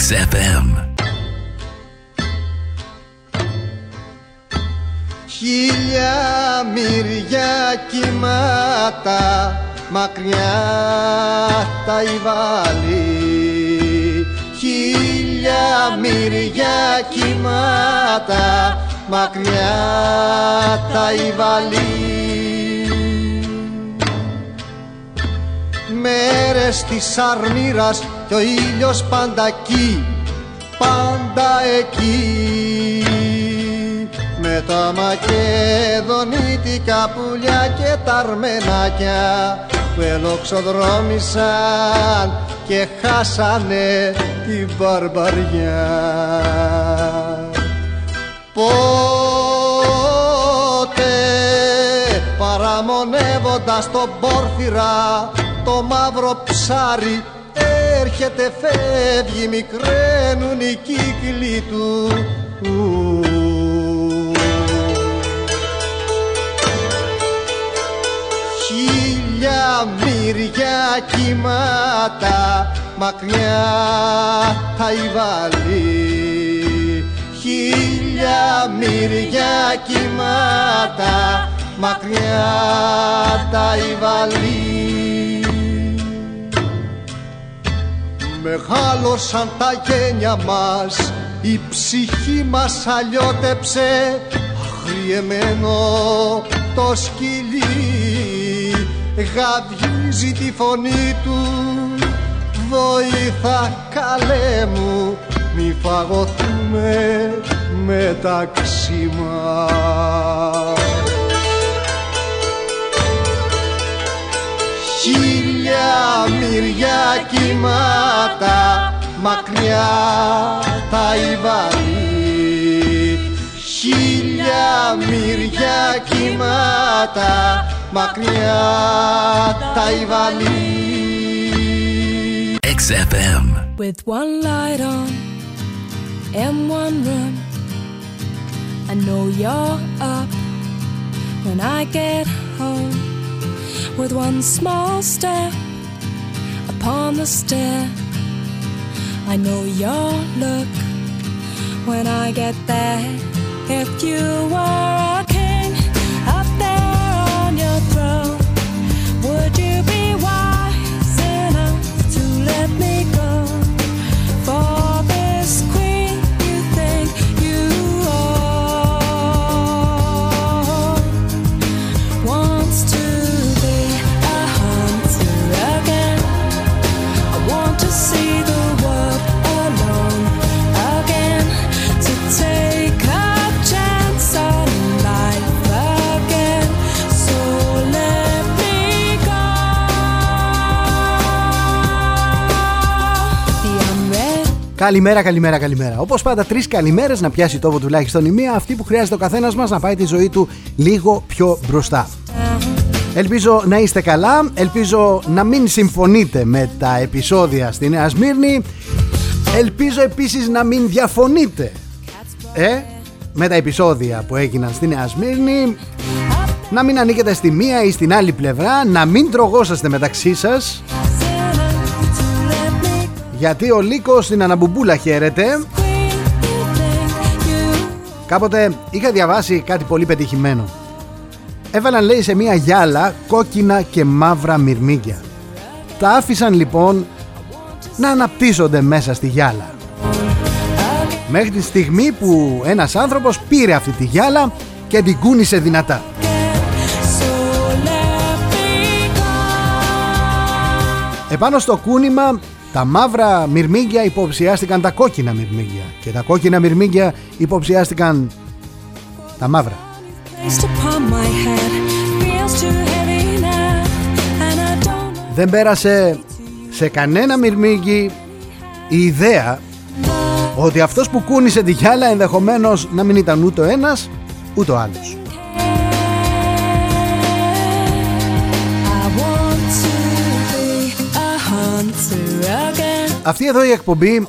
XFM. Χίλια μυριά κύματα μακριά τα υβάλλει Χίλια μυριά κύματα μακριά τα υβάλλει Μέρες της αρμύρας και ο ήλιος πάντα εκεί, πάντα εκεί με τα μακεδονίτικα πουλιά και τα αρμενάκια που ελοξοδρόμησαν και χάσανε την μπαρμπαριά. Πότε παραμονεύοντας τον πόρφυρα το μαύρο ψάρι έρχεται φεύγει μικραίνουν οι κύκλοι του. Χίλια μυριά κύματα μακριά τα υβάλλει Χίλια μυριά κύματα μακριά τα υβάλλει Μεγάλωσαν τα γένια μας η ψυχή μας αλλιώτεψε. Αγριεμένο το σκυλί γαβγίζει τη φωνή του. Βοήθα καλέ μου μη φαγωθούμε μεταξύ μας Χίλια μυριά κύματα μακριά τα υβαλεί Χίλια μυριά κύματα μακριά τα υβαλεί XFM. With one light on and one room, I know you're up when I get home. With one small step upon the stair, I know your look when I get there. If you were a Καλημέρα, καλημέρα, καλημέρα. Όπως πάντα, τρεις καλημέρες να πιάσει τόπο τουλάχιστον η μία, αυτή που χρειάζεται ο καθένας μας να πάει τη ζωή του λίγο πιο μπροστά. Ελπίζω να είστε καλά, ελπίζω να μην συμφωνείτε με τα επεισόδια στη Νέα Σμύρνη, ελπίζω επίσης να μην διαφωνείτε ε, με τα επεισόδια που έγιναν στη Νέα Σμύρνη, να μην ανήκετε στη μία ή στην άλλη πλευρά, να μην τρογόσαστε μεταξύ σας, To let me γιατί ο Λύκος στην Αναμπουμπούλα χαίρεται. queen you think you Κάποτε είχα διαβάσει κάτι πολύ πετυχημένο. Έβαλαν λέει σε μία γυάλα κόκκινα και μαύρα μυρμήγκια. Τα άφησαν λοιπόν να αναπτύσσονται μέσα στη γυάλα. Μέχρι τη στιγμή που ένας άνθρωπος πήρε αυτή τη γυάλα και την κούνησε δυνατά. So let me go. Επάνω στο κούνημα τα μαύρα μυρμήγκια υποψιάστηκαν τα κόκκινα μυρμήγκια και τα κόκκινα μυρμήγκια υποψιάστηκαν τα μαύρα. Placed upon my head feels too heavy now, and I don't know Δεν πέρασε σε κανένα μυρμήγκι η ιδέα ότι αυτός που κούνησε τη γυάλα ενδεχομένως να μην ήταν ούτε ο ένας ούτε ο άλλος. Αυτή εδώ η εκπομπή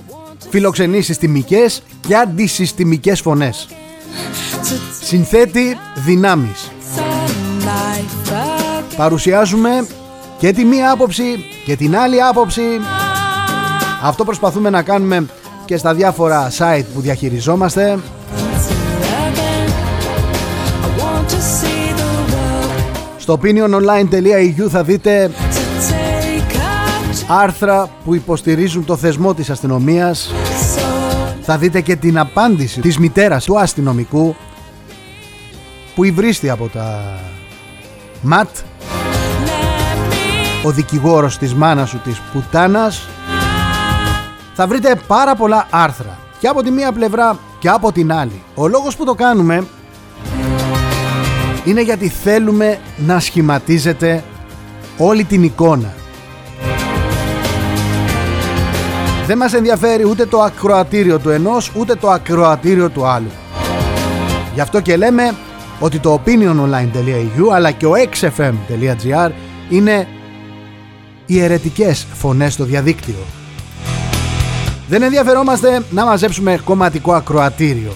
φιλοξενεί συστημικές και αντισυστημικές φωνές. To Συνθέτει δυνάμεις. some life again. Παρουσιάζουμε και τη μία άποψη και την άλλη άποψη. Αυτό προσπαθούμε να κάνουμε και στα διάφορα site που διαχειριζόμαστε. Στο opiniononline.eu θα δείτε άρθρα που υποστηρίζουν το θεσμό της αστυνομίας. Θα δείτε και την απάντηση της μητέρας του αστυνομικού που υβρίστη από τα ΜΑΤ. Ο δικηγόρος της μάνας σου της πουτάνας. Θα βρείτε πάρα πολλά άρθρα και από τη μία πλευρά και από την άλλη. Ο λόγος που το κάνουμε είναι γιατί θέλουμε να σχηματίζετε όλη την εικόνα δεν μας ενδιαφέρει ούτε το ακροατήριο του ενός ούτε το ακροατήριο του άλλου γι' αυτό και λέμε ότι το opiniononline.eu αλλά και ο xfm.gr είναι οι αιρετικές φωνές στο διαδίκτυο. Δεν ενδιαφερόμαστε να μαζέψουμε κομματικό ακροατήριο.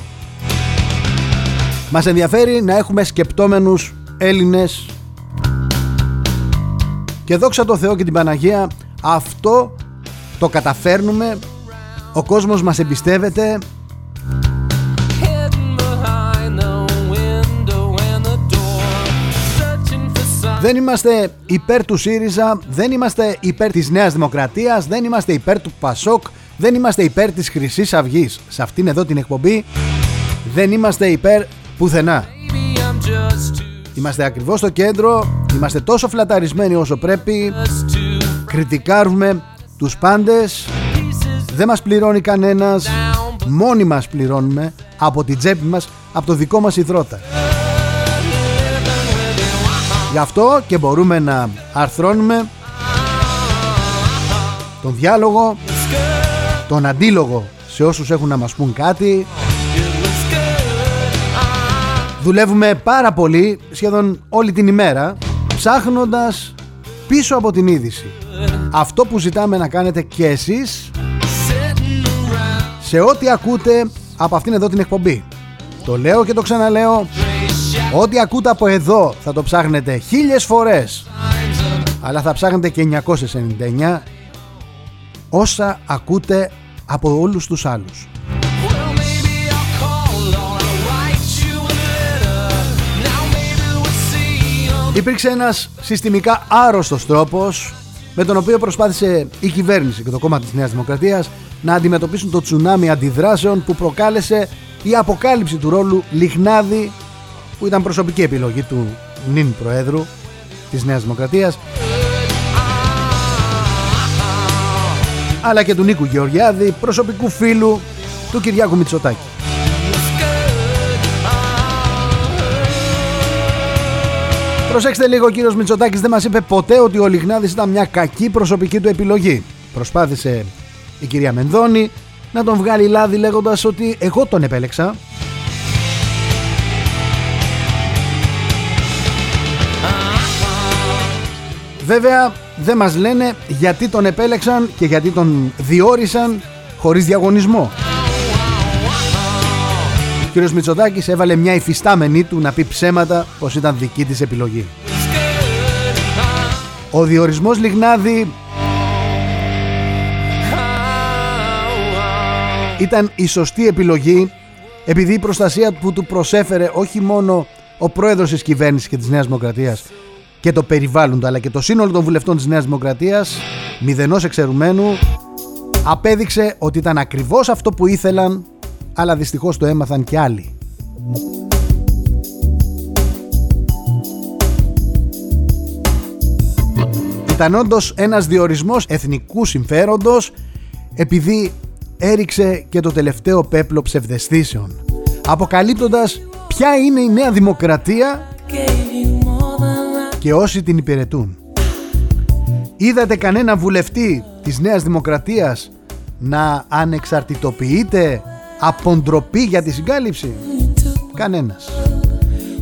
Μας ενδιαφέρει να έχουμε σκεπτόμενους Έλληνες και δόξα τω Θεώ και την Παναγία αυτό το καταφέρνουμε ο κόσμος μας εμπιστεύεται Δεν είμαστε υπέρ του ΣΥΡΙΖΑ, δεν είμαστε υπέρ της Νέας Δημοκρατίας, δεν είμαστε υπέρ του ΠΑΣΟΚ, δεν είμαστε υπέρ της χρυσής αυγής. Σε αυτήν εδώ την εκπομπή δεν είμαστε υπέρ πουθενά. Είμαστε ακριβώς στο κέντρο, είμαστε τόσο φλαταρισμένοι όσο πρέπει, κριτικάρουμε τους πάντες, δεν μας πληρώνει κανένας, μόνοι μας πληρώνουμε από την τσέπη μας, από το δικό μας υδρότα. Γι' αυτό και μπορούμε να αρθρώνουμε τον διάλογο, τον αντίλογο σε όσους έχουν να μας πούν κάτι. Δουλεύουμε πάρα πολύ, σχεδόν όλη την ημέρα, ψάχνοντας πίσω από την είδηση. Αυτό που ζητάμε να κάνετε και εσείς σε ό,τι ακούτε από αυτήν εδώ την εκπομπή. Το λέω και το ξαναλέω Ό,τι ακούτε από εδώ θα το ψάχνετε χίλιες φορές αλλά θα ψάχνετε και 999 όσα ακούτε από όλους τους άλλους. Υπήρξε ένας συστημικά άρρωστος τρόπος με τον οποίο προσπάθησε η κυβέρνηση και το κόμμα της Νέας Δημοκρατίας να αντιμετωπίσουν το τσουνάμι αντιδράσεων που προκάλεσε η αποκάλυψη του ρόλου Λιχνάδη που ήταν προσωπική επιλογή του νυν Προέδρου της Νέας Δημοκρατίας αλλά και του Νίκου Γεωργιάδη, προσωπικού φίλου του Κυριάκου Μητσοτάκη. Προσέξτε λίγο, ο κύριος Μητσοτάκης δεν μας είπε ποτέ ότι ο Λιγνάδης ήταν μια κακή προσωπική του επιλογή. Προσπάθησε η κυρία Μενδώνη να τον βγάλει λάδι λέγοντας ότι εγώ τον επέλεξα Βέβαια δεν μας λένε γιατί τον επέλεξαν και γιατί τον διόρισαν χωρίς διαγωνισμό. Ο κύριος Μητσοτάκης έβαλε μια υφιστάμενή του να πει ψέματα πως ήταν δική της επιλογή. Ο διορισμός Λιγνάδη ήταν η σωστή επιλογή επειδή η προστασία που του προσέφερε όχι μόνο ο πρόεδρος της κυβέρνησης και της Νέας Δημοκρατίας και το περιβάλλον του αλλά και το σύνολο των βουλευτών της Νέας Δημοκρατίας μηδενός εξαιρουμένου απέδειξε ότι ήταν ακριβώς αυτό που ήθελαν αλλά δυστυχώς το έμαθαν και άλλοι. Ήταν όντως ένας διορισμός εθνικού συμφέροντος επειδή έριξε και το τελευταίο πέπλο ψευδεστήσεων αποκαλύπτοντας ποια είναι η νέα δημοκρατία και όσοι την υπηρετούν. Είδατε κανένα βουλευτή της Νέας Δημοκρατίας να ανεξαρτητοποιείται από ντροπή για τη συγκάλυψη. Κανένας.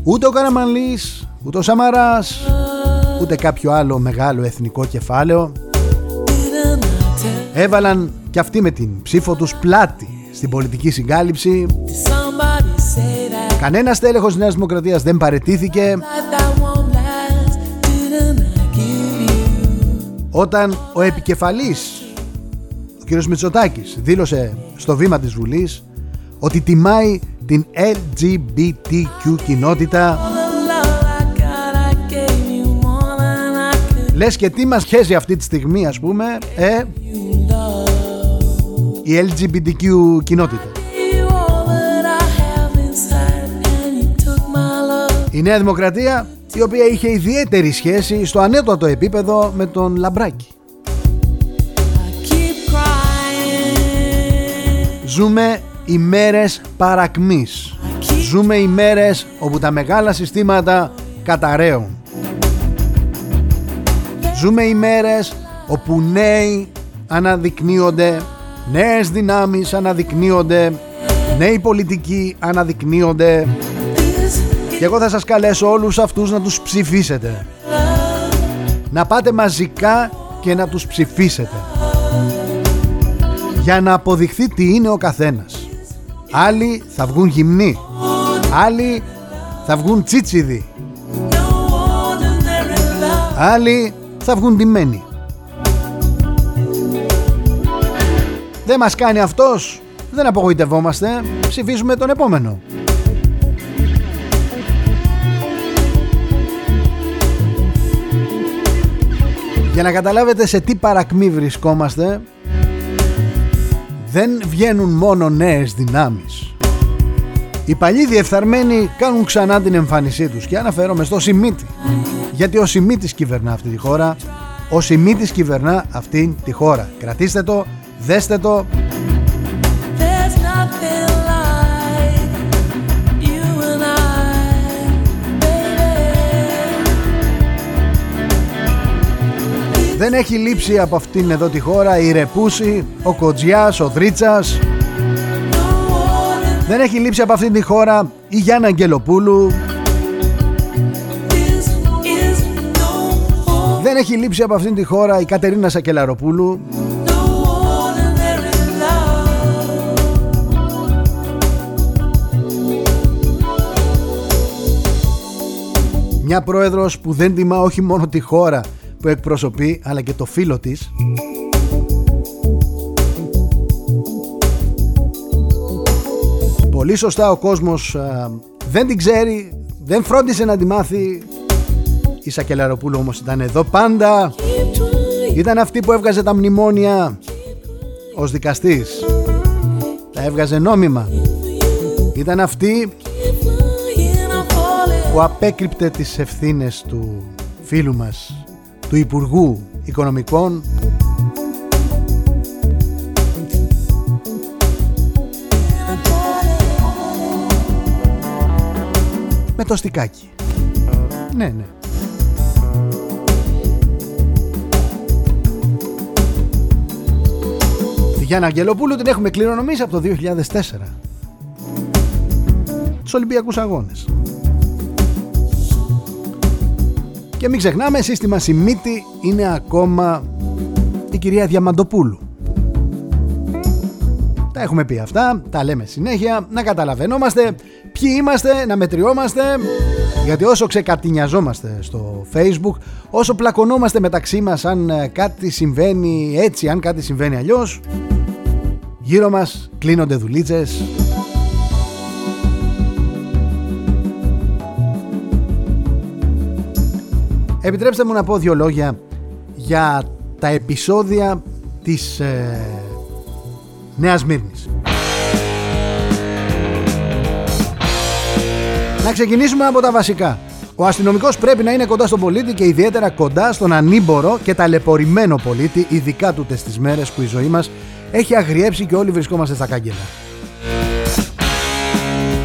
Ούτε ο Καραμανλής, ούτε ο Σαμαράς, ούτε κάποιο άλλο μεγάλο εθνικό κεφάλαιο. Έβαλαν και αυτοί με την ψήφο τους πλάτη στην πολιτική συγκάλυψη. Κανένας τέλεχος της Νέας Δημοκρατίας δεν παρετήθηκε όταν ο επικεφαλής ο κύριος Μητσοτάκης δήλωσε στο βήμα της Βουλής ότι τιμάει την LGBTQ κοινότητα. Λες και τι μας χέζει αυτή τη στιγμή ας πούμε ε, η LGBTQ κοινότητα. Η Νέα Δημοκρατία η οποία είχε ιδιαίτερη σχέση στο ανέτοτο επίπεδο με τον Λαμπράκη Ζούμε ημέρες παρακμής. Ζούμε ημέρες όπου τα μεγάλα συστήματα καταραίουν. Ζούμε ημέρες όπου νέοι αναδεικνύονται Νέες δυνάμεις αναδεικνύονται Νέοι πολιτικοί αναδεικνύονται. Και εγώ θα σας καλέσω όλους αυτούς να τους ψηφίσετε. Να πάτε μαζικά και να τους ψηφίσετε Για να αποδειχθεί τι είναι ο καθένας. Άλλοι θα βγουν γυμνοί. Άλλοι θα βγουν τσίτσιδοι. Άλλοι θα βγουν ντυμένοι. Δεν μας κάνει αυτός. Δεν απογοητευόμαστε. Ψηφίζουμε τον επόμενο. Για να καταλάβετε σε τι παρακμή βρισκόμαστε Δεν βγαίνουν μόνο νέες δυνάμεις. Οι παλιοί διεφθαρμένοι κάνουν ξανά την εμφάνισή τους και αναφέρομαι στο Σιμίτη γιατί ο Σιμίτης κυβερνά αυτή τη χώρα. Ο Σιμίτης κυβερνά αυτή τη χώρα. Κρατήστε το, δέστε το Δεν έχει λείψει από αυτήν εδώ τη χώρα η Ρεπούση, ο Κοτζιάς, ο Δρίτσας. Δεν έχει λείψει από αυτήν τη χώρα η Γιάννα Αγγελοπούλου. Δεν έχει λείψει από αυτήν τη χώρα η Κατερίνα Σακελαροπούλου. Μια πρόεδρος που δεν τιμά όχι μόνο τη χώρα που εκπροσωπεί αλλά και το φίλο της. Πολύ σωστά ο κόσμος α, δεν την ξέρει, δεν φρόντισε να τη μάθει. Η Σακελαροπούλου όμως ήταν εδώ πάντα. Ήταν αυτή που έβγαζε τα μνημόνια ως δικαστής. Τα έβγαζε νόμιμα. Ήταν αυτή που απέκρυπτε τις ευθύνες του φίλου μας του Υπουργού Οικονομικών με το στικάκι. Ναι, ναι. Τη Γιάννα Αγγελοπούλου την έχουμε κληρονομήσει από το 2004. Τους Ολυμπιακούς Αγώνες. Και μην ξεχνάμε, σύστημα Σιμίτη είναι ακόμα η κυρία Διαμαντοπούλου. Τα έχουμε πει αυτά, τα λέμε συνέχεια, να καταλαβαίνόμαστε ποιοι είμαστε, να μετριόμαστε, γιατί όσο ξεκατηνιαζόμαστε στο facebook, όσο πλακωνόμαστε μεταξύ μας αν ε, κάτι συμβαίνει έτσι, αν κάτι συμβαίνει αλλιώς, γύρω μας κλείνονται δουλίτσες, Επιτρέψτε μου να πω δύο λόγια για τα επεισόδια της ε, Νέας Μύρνης. Να ξεκινήσουμε από τα βασικά. Ο αστυνομικός πρέπει να είναι κοντά στον πολίτη και ιδιαίτερα κοντά στον ανήμπορο και ταλαιπωρημένο πολίτη, ειδικά τούτες τις μέρες που η ζωή μας έχει αγριέψει και όλοι βρισκόμαστε στα κάγκελα.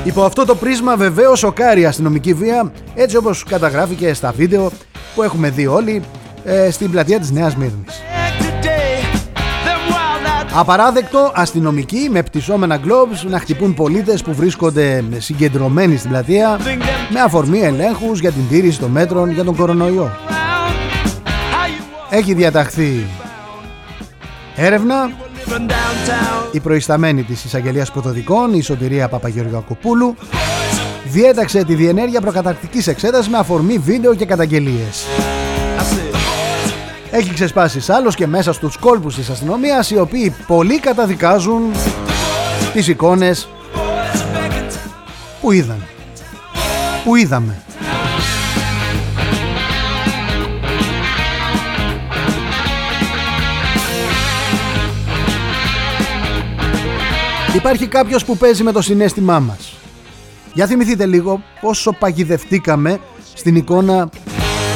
Υπό αυτό το πρίσμα βεβαίως σοκάρει η αστυνομική βία έτσι όπως καταγράφηκε στα βίντεο που έχουμε δει όλοι ε, στην πλατεία της Νέας Μύρνης. Απαράδεκτο αστυνομικοί με πτυσσόμενα globes να χτυπούν πολίτες που βρίσκονται συγκεντρωμένοι στην πλατεία με αφορμή ελέγχους για την τήρηση των μέτρων για τον κορονοϊό. Έχει διαταχθεί έρευνα η προϊσταμένη της εισαγγελίας πρωτοδικών η Σωτηρία Παπαγεωργακοπούλου διέταξε τη διενέργεια προκαταρκτικής εξέτασης με αφορμή βίντεο και καταγγελίες. έχει ξεσπάσει άλλος και μέσα στους κόλπους της αστυνομίας οι οποίοι πολλοί καταδικάζουν τις εικόνες που είδαν. Που είδαμε. Υπάρχει κάποιος που παίζει με το συνέστημά μας. Για θυμηθείτε λίγο πόσο παγιδευτήκαμε στην εικόνα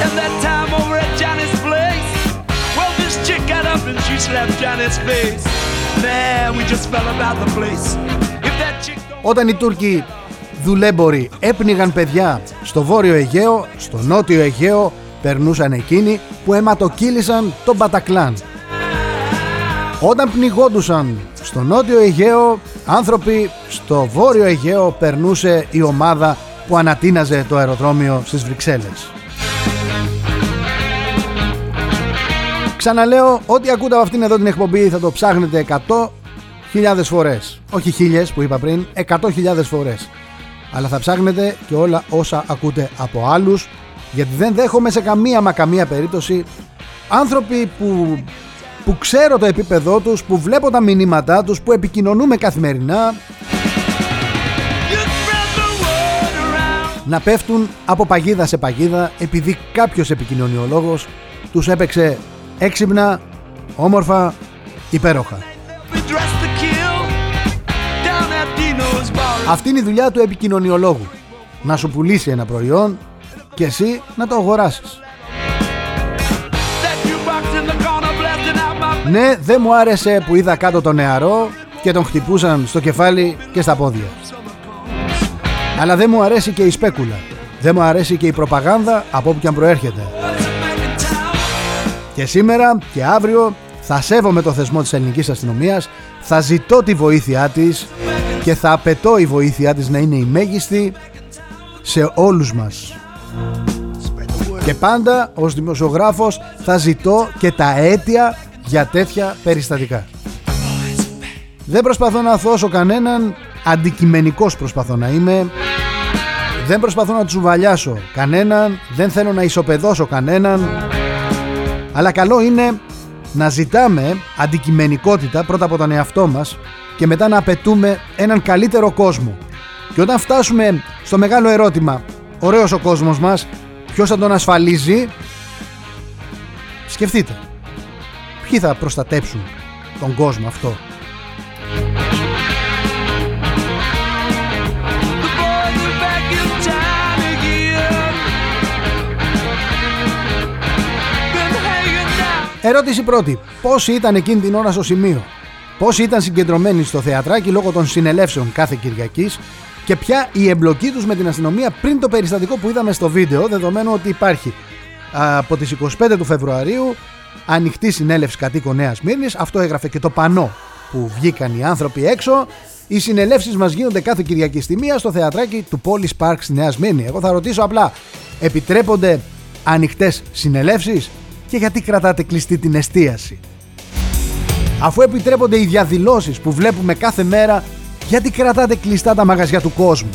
And that time over at Johnny's place. Well, this chick got up and she slapped Johnny's face. Man, we just fell about the place. If that chick don't όταν οι Τούρκοι δουλέμποροι έπνιγαν παιδιά στο βόρειο Αιγαίο, στο νότιο Αιγαίο περνούσαν εκείνοι που αιματοκύλησαν τον Πατακλάν. Όταν πνιγόντουσαν στο νότιο Αιγαίο, άνθρωποι στο βόρειο Αιγαίο περνούσε η ομάδα που ανατείναζε το αεροδρόμιο στις Βρυξέλλες. Ξαναλέω, ό,τι ακούτε από αυτήν εδώ την εκπομπή θα το ψάχνετε 100.000 φορές. Όχι χίλιες που είπα πριν, 100.000 φορές. Αλλά θα ψάχνετε και όλα όσα ακούτε από άλλους, γιατί δεν δέχομαι σε καμία μα καμία περίπτωση άνθρωποι που, που ξέρω το επίπεδό τους, που βλέπω τα μηνύματά τους, που επικοινωνούμε καθημερινά, you spread the word around. να πέφτουν από παγίδα σε παγίδα επειδή κάποιος επικοινωνιολόγος τους έπαιξε έξυπνα, όμορφα, υπέροχα. We dressed to kill down at Dino's bar. Αυτή είναι η δουλειά του επικοινωνιολόγου. Να σου πουλήσει ένα προϊόν και εσύ να το αγοράσεις. Ναι, δεν μου άρεσε που είδα κάτω τον νεαρό και τον χτυπούσαν στο κεφάλι και στα πόδια. Αλλά δεν μου αρέσει και η σπέκουλα. Δεν μου αρέσει και η προπαγάνδα από όπου και αν προέρχεται. Και σήμερα και αύριο θα σέβομαι το θεσμό της ελληνικής αστυνομίας, θα ζητώ τη βοήθειά της και θα απαιτώ η βοήθειά της να είναι η μέγιστη σε όλους μας. Και πάντα ως δημοσιογράφος θα ζητώ και τα αίτια για τέτοια περιστατικά. Δεν προσπαθώ να αθώσω κανέναν, αντικειμενικός προσπαθώ να είμαι. Δεν προσπαθώ να τσουβαλιάσω κανέναν, δεν θέλω να ισοπεδώσω κανέναν. Αλλά καλό είναι να ζητάμε αντικειμενικότητα πρώτα από τον εαυτό μας και μετά να απαιτούμε έναν καλύτερο κόσμο. Και όταν φτάσουμε στο μεγάλο ερώτημα, ωραίος ο κόσμος μας, ποιος θα τον ασφαλίζει, σκεφτείτε. Ποιοι θα προστατέψουν τον κόσμο αυτό; The boys are back in town again. Been hanging down. Ερώτηση πρώτη. Πόσοι ήταν εκείνη την ώρα στο σημείο; Πόσοι ήταν συγκεντρωμένοι στο θεατράκι λόγω των συνελεύσεων κάθε Κυριακής; Και ποια η εμπλοκή τους με την αστυνομία πριν το περιστατικό που είδαμε στο βίντεο δεδομένου ότι υπάρχει α, από τις 25 του Φεβρουαρίου ανοιχτή συνέλευση κατοίκων Νέας Μύρνης αυτό έγραφε και το πανό που βγήκαν οι άνθρωποι έξω οι συνελεύσεις μας γίνονται κάθε Κυριακή στη μία στο θεατράκι του Πόλης Park στη Νέα Σμύρνη. Εγώ θα ρωτήσω απλά, επιτρέπονται ανοιχτές συνελεύσεις και γιατί κρατάτε κλειστή την εστίαση; Αφού επιτρέπονται οι διαδηλώσεις που βλέπουμε κάθε μέρα, γιατί κρατάτε κλειστά τα μαγαζιά του κόσμου;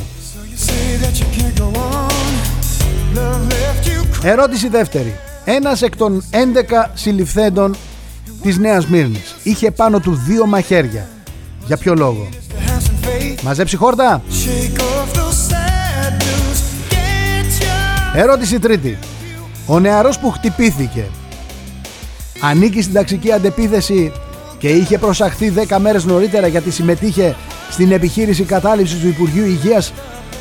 Ερώτηση δεύτερη. Ένας εκ των 11 συλληφθέντων της Νέας Μύρνης είχε πάνω του δύο μαχαίρια. Για ποιο λόγο; Μαζέψει χόρτα. Ερώτηση τρίτη. Ο νεαρός που χτυπήθηκε ανήκει στην ταξική αντεπίθεση και είχε προσαχθεί 10 μέρες νωρίτερα γιατί συμμετείχε στην επιχείρηση κατάληψης του Υπουργείου Υγείας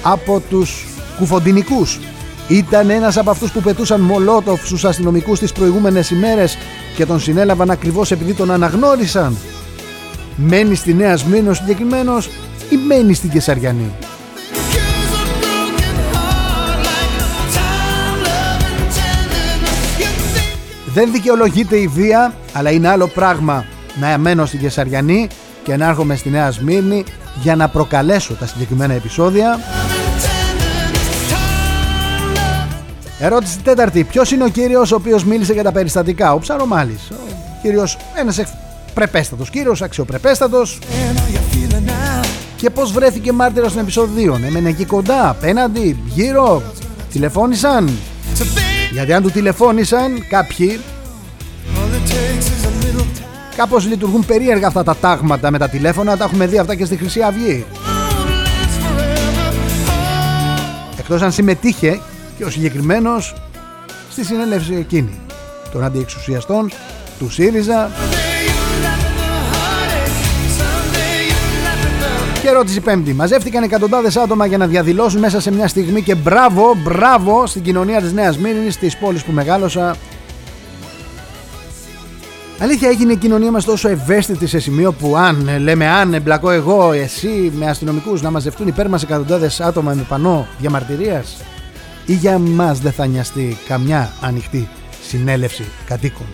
από τους κουφοντινικούς. Ήταν ένας από αυτούς που πετούσαν μολότοφ στους αστυνομικούς τις προηγούμενες ημέρες και τον συνέλαβαν ακριβώς επειδή τον αναγνώρισαν. Μένει στη Νέα Σμύρνη ο συγκεκριμένος ή μένει στην Κεσαριανή; Δεν δικαιολογείται η βία, αλλά είναι άλλο πράγμα να μένω στην Κεσαριανή και να έρχομαι στη Νέα Σμύρνη για να προκαλέσω τα συγκεκριμένα επεισόδια. Ερώτηση τέταρτη. Ποιος είναι ο κύριος ο οποίος μίλησε για τα περιστατικά, ο Ψαρομάλης. Ο κύριος, ένας πρεπέστατος κύριος, αξιοπρεπέστατος. Και πώς βρέθηκε μάρτυρας των επεισοδίων; Έμενε εκεί κοντά, απέναντι, γύρω, τηλεφώνησαν; Γιατί αν του τηλεφώνησαν κάποιοι Κάπως λειτουργούν περίεργα αυτά τα τάγματα με τα τηλέφωνα, τα έχουμε δει αυτά και στη Χρυσή Αυγή. Εκτός αν συμμετείχε και ο συγκεκριμένος στη συνέλευση εκείνη των αντιεξουσιαστών του ΣΥΡΙΖΑ Και ερώτηση πέμπτη. Μαζεύτηκαν εκατοντάδες άτομα για να διαδηλώσουν μέσα σε μια στιγμή και μπράβο, μπράβο στην κοινωνία της Νέας Μύρινης, της πόλης που μεγάλωσα. Αλήθεια έγινε η κοινωνία μας τόσο ευαίσθητη σε σημείο που αν λέμε αν εμπλακώ εγώ, εσύ με αστυνομικούς να μαζευτούν υπέρ μας εκατοντάδες άτομα με πανό διαμαρτυρίας ή για μας δεν θα νοιαστεί καμιά ανοιχτή συνέλευση κατοίκων.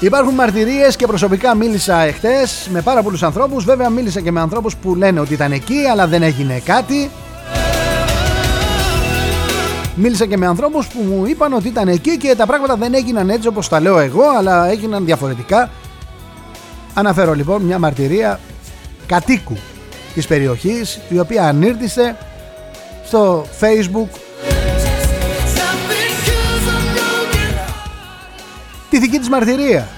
Υπάρχουν μαρτυρίες και προσωπικά μίλησα εχθές με πάρα πολλούς ανθρώπους. Βέβαια, μίλησα και με ανθρώπους που λένε ότι ήταν εκεί, αλλά δεν έγινε κάτι. Μίλησα και με ανθρώπους που μου είπαν ότι ήταν εκεί και τα πράγματα δεν έγιναν έτσι όπως τα λέω εγώ, αλλά έγιναν διαφορετικά. Αναφέρω λοιπόν μια μαρτυρία κατοίκου της περιοχής, η οποία ανήρτησε στο facebook τη δική της μαρτυρία.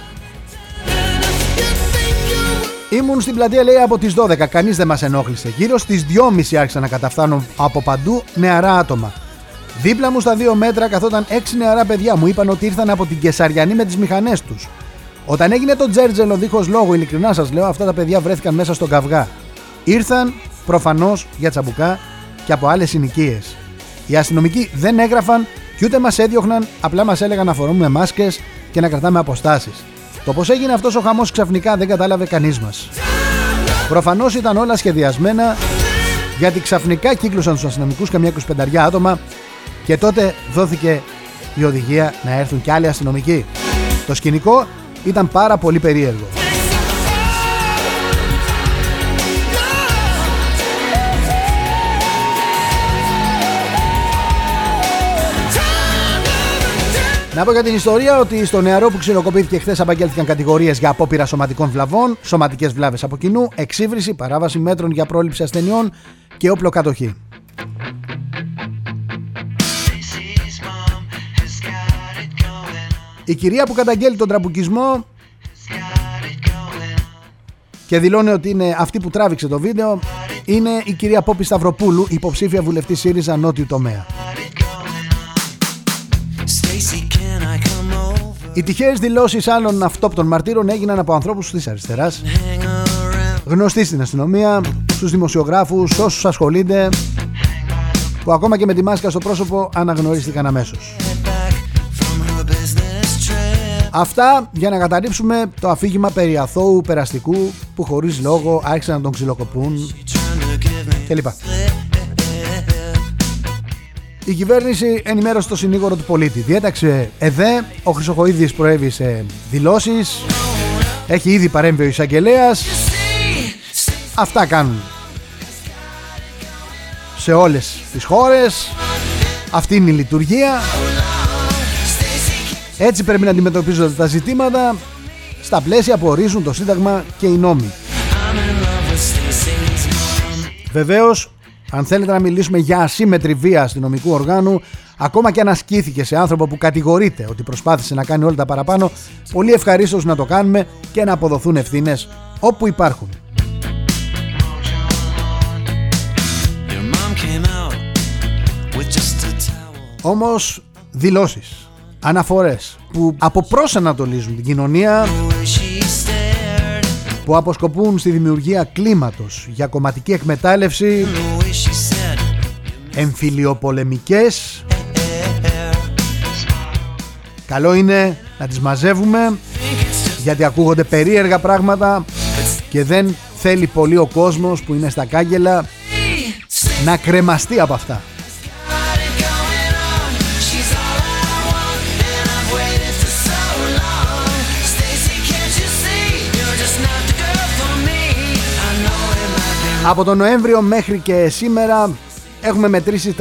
Ήμουν στην πλατεία λέει από τις 12, κανείς δεν μας ενόχλησε. Γύρω στις 2.30 άρχισαν να καταφθάνουν από παντού νεαρά άτομα. Δίπλα μου στα 2 μέτρα καθόταν 6 νεαρά παιδιά. Μου είπαν ότι ήρθαν από την Κεσαριανή με τις μηχανές τους. Όταν έγινε το τζέρτζελο δίχως λόγο, ειλικρινά σας λέω, αυτά τα παιδιά βρέθηκαν μέσα στον καυγά. Ήρθαν προφανώς για τσαμπουκά και από άλλες συνοικίες. Οι αστυνομικοί δεν έγραφαν και ούτε μας έδιωχναν, απλά μας έλεγαν να φορούμε μάσκες και να κρατάμε αποστάσεις. Το πώς έγινε αυτός ο χαμός ξαφνικά δεν κατάλαβε κανείς μας. Προφανώς ήταν όλα σχεδιασμένα γιατί ξαφνικά κύκλωσαν του αστυνομικούς καμιά 25 άτομα και τότε δόθηκε η οδηγία να έρθουν και άλλοι αστυνομικοί. Το σκηνικό ήταν πάρα πολύ περίεργο. Να πω για την ιστορία ότι στο νεαρό που ξυλοκοπήθηκε χθες απαγγέλθηκαν κατηγορίες για απόπειρα σωματικών βλαβών, σωματικές βλάβες από κοινού, εξύβριση, παράβαση μέτρων για πρόληψη ασθενειών και όπλο κατοχή. Η κυρία που καταγγέλει τον τραμπουκισμό και δηλώνει ότι είναι αυτή που τράβηξε το βίντεο είναι η κυρία Πόπη Σταυροπούλου, υποψήφια βουλευτής ΣΥΡΙΖΑ Νότιου Τομέα. Οι τυχαίες δηλώσεις άλλων αυτόπτων μαρτύρων έγιναν από ανθρώπους της αριστεράς, γνωστοί στην αστυνομία, στους δημοσιογράφους, όσους ασχολείται, που ακόμα και με τη μάσκα στο πρόσωπο αναγνωρίστηκαν αμέσως. Αυτά για να καταρρύψουμε το αφήγημα περί αθώου περαστικού που χωρίς λόγο άρχισαν να τον ξυλοκοπούν κλπ. Η κυβέρνηση ενημέρωσε το συνήγορο του πολίτη. Διέταξε ΕΔΕ, ο Χρυσοχοίδης προέβη σε δηλώσεις, έχει ήδη παρέμβει ο εισαγγελέας. Αυτά κάνουν σε όλες τις χώρες. Αυτή είναι η λειτουργία. Έτσι πρέπει να αντιμετωπίζονται τα ζητήματα στα πλαίσια που ορίζουν το Σύνταγμα και οι νόμοι. Βεβαίως αν θέλετε να μιλήσουμε για ασύμετρη βία αστυνομικού οργάνου, ακόμα και αν ασκήθηκε σε άνθρωπο που κατηγορείται ότι προσπάθησε να κάνει όλα τα παραπάνω, πολύ ευχαρίστως να το κάνουμε και να αποδοθούν ευθύνες όπου υπάρχουν. Όμως δηλώσεις, αναφορές που αποπρόσανατολίζουν την κοινωνία που αποσκοπούν στη δημιουργία κλίματος για κομματική εκμετάλλευση εμφυλιοπολεμικές Καλό είναι να τις μαζεύουμε γιατί ακούγονται περίεργα πράγματα και δεν θέλει πολύ ο κόσμος που είναι στα κάγκελα να κρεμαστεί από αυτά. Από τον Νοέμβριο μέχρι και σήμερα έχουμε μετρήσει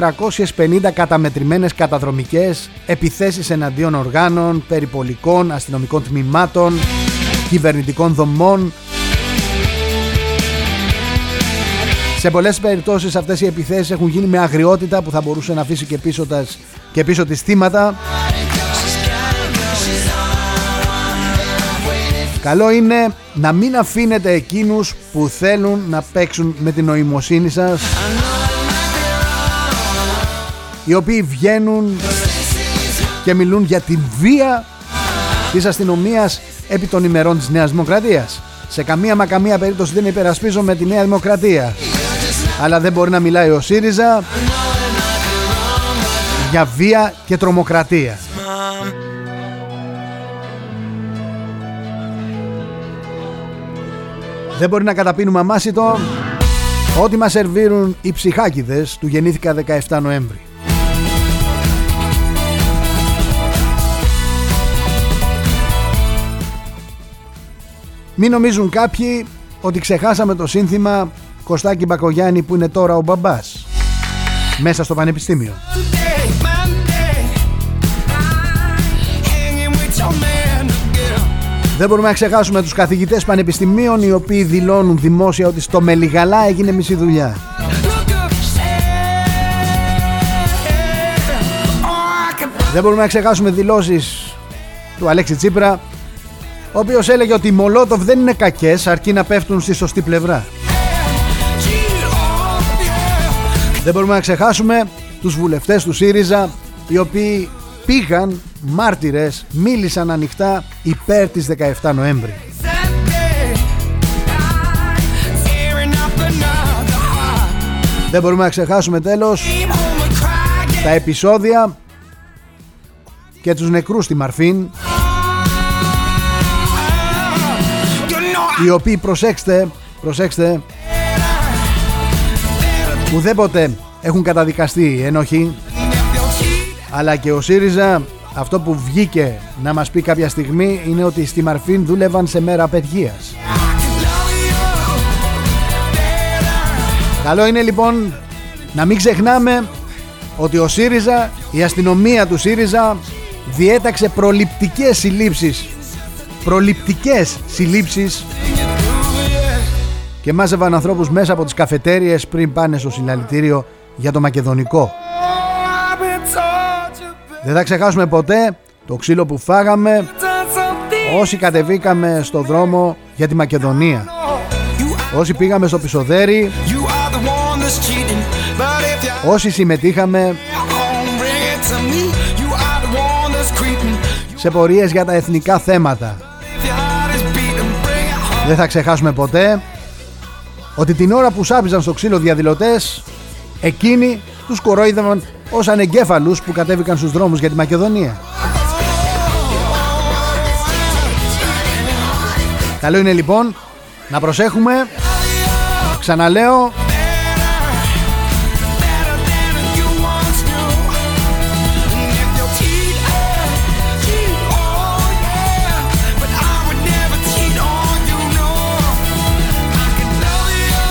350 καταμετρημένες καταδρομικές επιθέσεις εναντίον οργάνων, περιπολικών, αστυνομικών τμήματων, κυβερνητικών δομών. Σε πολλές περιπτώσεις αυτές οι επιθέσεις έχουν γίνει με αγριότητα που θα μπορούσε να αφήσει και πίσω, τας, και πίσω τις θύματα Καλό είναι να μην αφήνετε εκείνους που θέλουν να παίξουν με την νοημοσύνη σας οι οποίοι βγαίνουν και μιλούν για την βία της αστυνομίας επί των ημερών της Νέας Δημοκρατίας. Σε καμία μα καμία περίπτωση δεν υπερασπίζομαι τη Νέα Δημοκρατία. Αλλά δεν μπορεί να μιλάει ο ΣΥΡΙΖΑ για βία και τρομοκρατία. Δεν μπορεί να καταπίνουμε αμάσιτο ό,τι μας σερβίρουν οι ψυχάκιδες του γεννήθηκα 17 Νοέμβρη. Μην νομίζουν κάποιοι ότι ξεχάσαμε το σύνθημα Κωστάκη Μπακογιάννη που είναι τώρα ο μπαμπάς μέσα στο πανεπιστήμιο. Δεν μπορούμε να ξεχάσουμε τους καθηγητές πανεπιστημίων οι οποίοι δηλώνουν δημόσια ότι στο Μελιγαλά έγινε μισή δουλειά. Δεν μπορούμε να ξεχάσουμε δηλώσεις του Αλέξη Τσίπρα ο οποίος έλεγε ότι οι Μολότοφ δεν είναι κακές αρκεί να πέφτουν στη σωστή πλευρά. Δεν μπορούμε να ξεχάσουμε τους βουλευτές του ΣΥΡΙΖΑ οι οποίοι πήγαν μάρτυρες, μίλησαν ανοιχτά υπέρ της 17 Νοέμβρη. Δεν μπορούμε να ξεχάσουμε τέλος τα επεισόδια και τους νεκρούς στη Μαρφίν οι οποίοι προσέξτε, προσέξτε ουδέποτε έχουν καταδικαστεί ενοχή αλλά και ο ΣΥΡΙΖΑ αυτό που βγήκε να μας πει κάποια στιγμή είναι ότι στη Μαρφίν δούλευαν σε μέρα απεργίας. Καλό είναι λοιπόν να μην ξεχνάμε ότι ο ΣΥΡΙΖΑ, η αστυνομία του ΣΥΡΙΖΑ διέταξε προληπτικές συλλήψεις προληπτικές συλλήψεις και μάζευαν ανθρώπους μέσα από τις καφετέριες πριν πάνε στο συλλαλητήριο για το μακεδονικό. Δεν θα ξεχάσουμε ποτέ το ξύλο που φάγαμε όσοι κατεβήκαμε στο δρόμο για τη Μακεδονία. Όσοι πήγαμε στο Πισοδέρι, όσοι συμμετείχαμε σε πορείες για τα εθνικά θέματα. Δεν θα ξεχάσουμε ποτέ ότι την ώρα που σάπιζαν στο ξύλο διαδηλωτές εκείνοι τους κορόιδευαν ως ανεγκέφαλους που κατέβηκαν στους δρόμους για τη Μακεδονία. Καλό είναι λοιπόν να προσέχουμε Ξαναλέω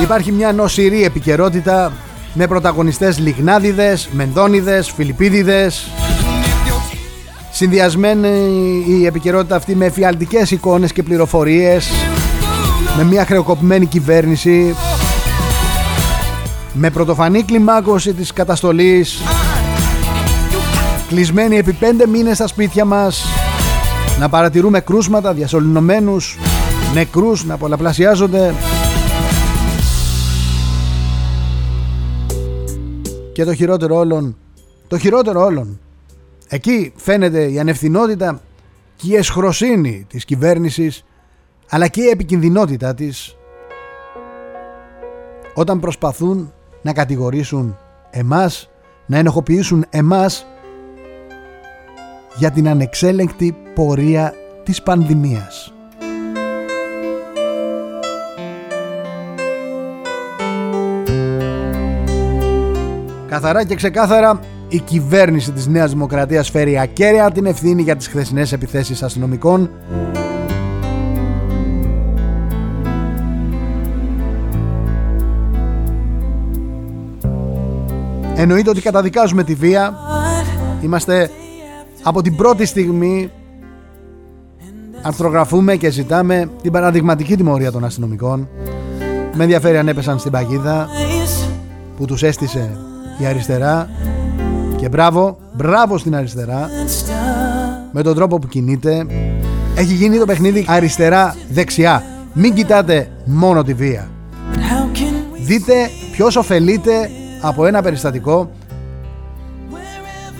Υπάρχει μια νοσηρή επικαιρότητα με πρωταγωνιστές Λιγνάδιδες, Μενδόνιδες, Φιλιππίδιδες. Συνδυασμένη η επικαιρότητα αυτή με εφιαλτικές εικόνες και πληροφορίες. Με μια χρεοκοπημένη κυβέρνηση. Με πρωτοφανή κλιμάκωση της καταστολής. Κλεισμένοι επί πέντε μήνες στα σπίτια μας. Να παρατηρούμε κρούσματα διασωληνωμένους Νεκρούς να πολλαπλασιάζονται Και το χειρότερο όλων, το χειρότερο όλων, εκεί φαίνεται η ανευθυνότητα και η εσχροσύνη της κυβέρνησης αλλά και η επικινδυνότητα της όταν προσπαθούν να κατηγορήσουν εμάς, να ενοχοποιήσουν εμάς για την ανεξέλεγκτη πορεία της πανδημίας. Καθαρά και ξεκάθαρα η κυβέρνηση της Νέας Δημοκρατίας φέρει ακέραια την ευθύνη για τις χθεσινές επιθέσεις αστυνομικών. Εννοείται ότι καταδικάζουμε τη βία. Είμαστε από την πρώτη στιγμή Αρθρογραφούμε και ζητάμε την παραδειγματική τιμωρία των αστυνομικών. Με ενδιαφέρει αν έπεσαν στην παγίδα Που τους έστησε η αριστερά και μπράβο, μπράβο στην αριστερά με τον τρόπο που κινείται Έχει γίνει το παιχνίδι αριστερά-δεξιά. Μην κοιτάτε μόνο τη βία. Δείτε ποιος ωφελείται από ένα περιστατικό.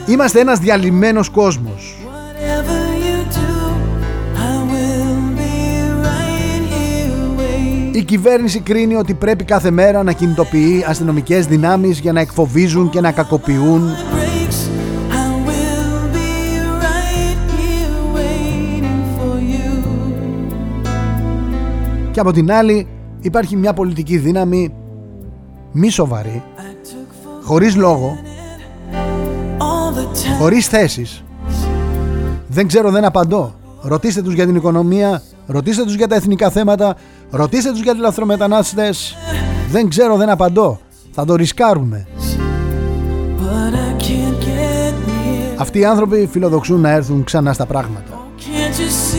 Είμαστε ένας διαλυμένος κόσμος. Η κυβέρνηση κρίνει ότι πρέπει κάθε μέρα να κινητοποιεί αστυνομικές δυνάμεις για να εκφοβίζουν και να κακοποιούν. Και από την άλλη υπάρχει μια πολιτική δύναμη μη σοβαρή χωρίς λόγο χωρίς θέσεις. Δεν ξέρω δεν απαντώ. Ρωτήστε τους για την οικονομία ρωτήστε τους για τα εθνικά θέματα ρωτήστε τους για τις λαθρομετανάστες δεν ξέρω δεν απαντώ θα το ρισκάρουμε αυτοί οι άνθρωποι φιλοδοξούν να έρθουν ξανά στα πράγματα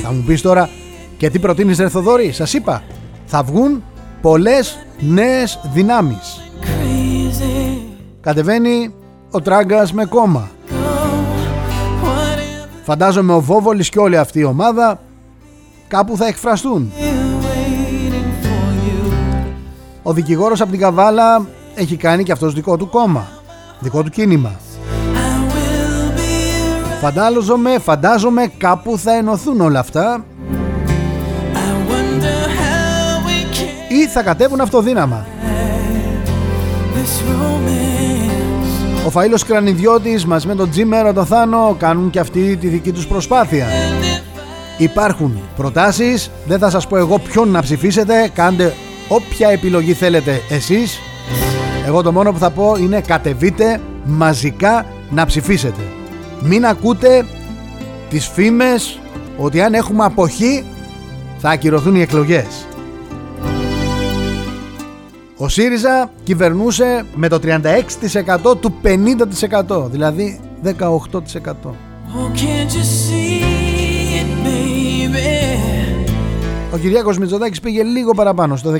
θα μου πεις τώρα και τι προτείνεις ρε Θοδωρή, σας είπα, θα βγουν πολλές νέες δυνάμεις. Κατεβαίνει ο Τράγκας με κόμμα. Φαντάζομαι ο Βόβολης και όλη αυτή η ομάδα κάπου θα εκφραστούν. Ο δικηγόρος από την Καβάλα έχει κάνει και αυτός δικό του κόμμα, δικό του κίνημα. Φαντάζομαι, φαντάζομαι κάπου θα ενωθούν όλα αυτά ή θα κατέβουν αυτοδύναμα. Ο Φαΐλος Κρανιδιώτης μας με τον Τζίμερο τον Θάνο κάνουν και αυτή τη δική τους προσπάθεια. Υπάρχουν προτάσεις, δεν θα σας πω εγώ ποιον να ψηφίσετε, κάντε όποια επιλογή θέλετε εσείς. Εγώ το μόνο που θα πω είναι κατεβείτε μαζικά να ψηφίσετε. Μην ακούτε τις φήμες ότι αν έχουμε αποχή θα ακυρωθούν οι εκλογές. Ο ΣΥΡΙΖΑ κυβερνούσε με το 36% του 50% δηλαδή 18%. Ο Κυριάκος Μητσοτάκης πήγε λίγο παραπάνω στο 19,5%.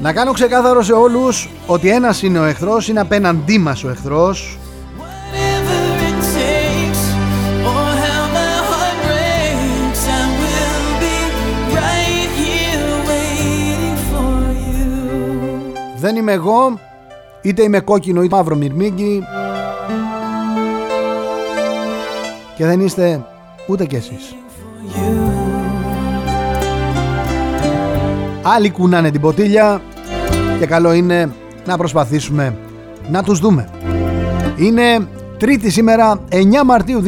Να κάνω ξεκάθαρο σε όλους ότι ένας είναι ο εχθρός, είναι απέναντί μας ο εχθρός. Δεν είμαι εγώ, είτε είμαι κόκκινο είτε μαύρο μυρμήγκι και δεν είστε ούτε κι εσείς. Άλλοι κουνάνε την ποτήλια και καλό είναι να προσπαθήσουμε να τους δούμε. Είναι τρίτη σήμερα 9 Μαρτίου 2021.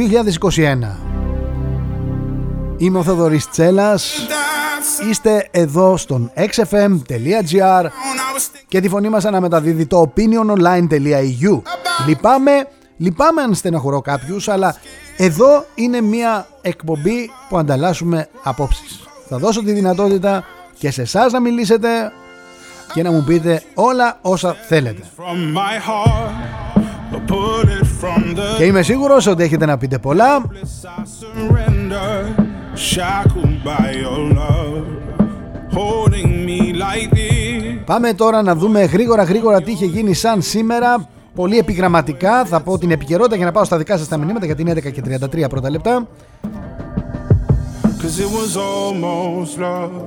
Είμαι ο Θοδωρής Τσέλας Είστε εδώ στον xfm.gr και τη φωνή μας αναμεταδίδει το opiniononline.eu Λυπάμαι, λυπάμαι αν στεναχωρώ κάποιους αλλά εδώ είναι μια εκπομπή που ανταλλάσσουμε απόψεις. Θα δώσω τη δυνατότητα και σε εσάς να μιλήσετε και να μου πείτε όλα όσα θέλετε. Και είμαι σίγουρος ότι έχετε να πείτε πολλά Πάμε τώρα να δούμε γρήγορα γρήγορα τι είχε γίνει σαν σήμερα. Πολύ επιγραμματικά. Θα πω την επικαιρότητα για να πάω στα δικά σας τα μηνύματα γιατί είναι 11 και 33 πρώτα λεπτά.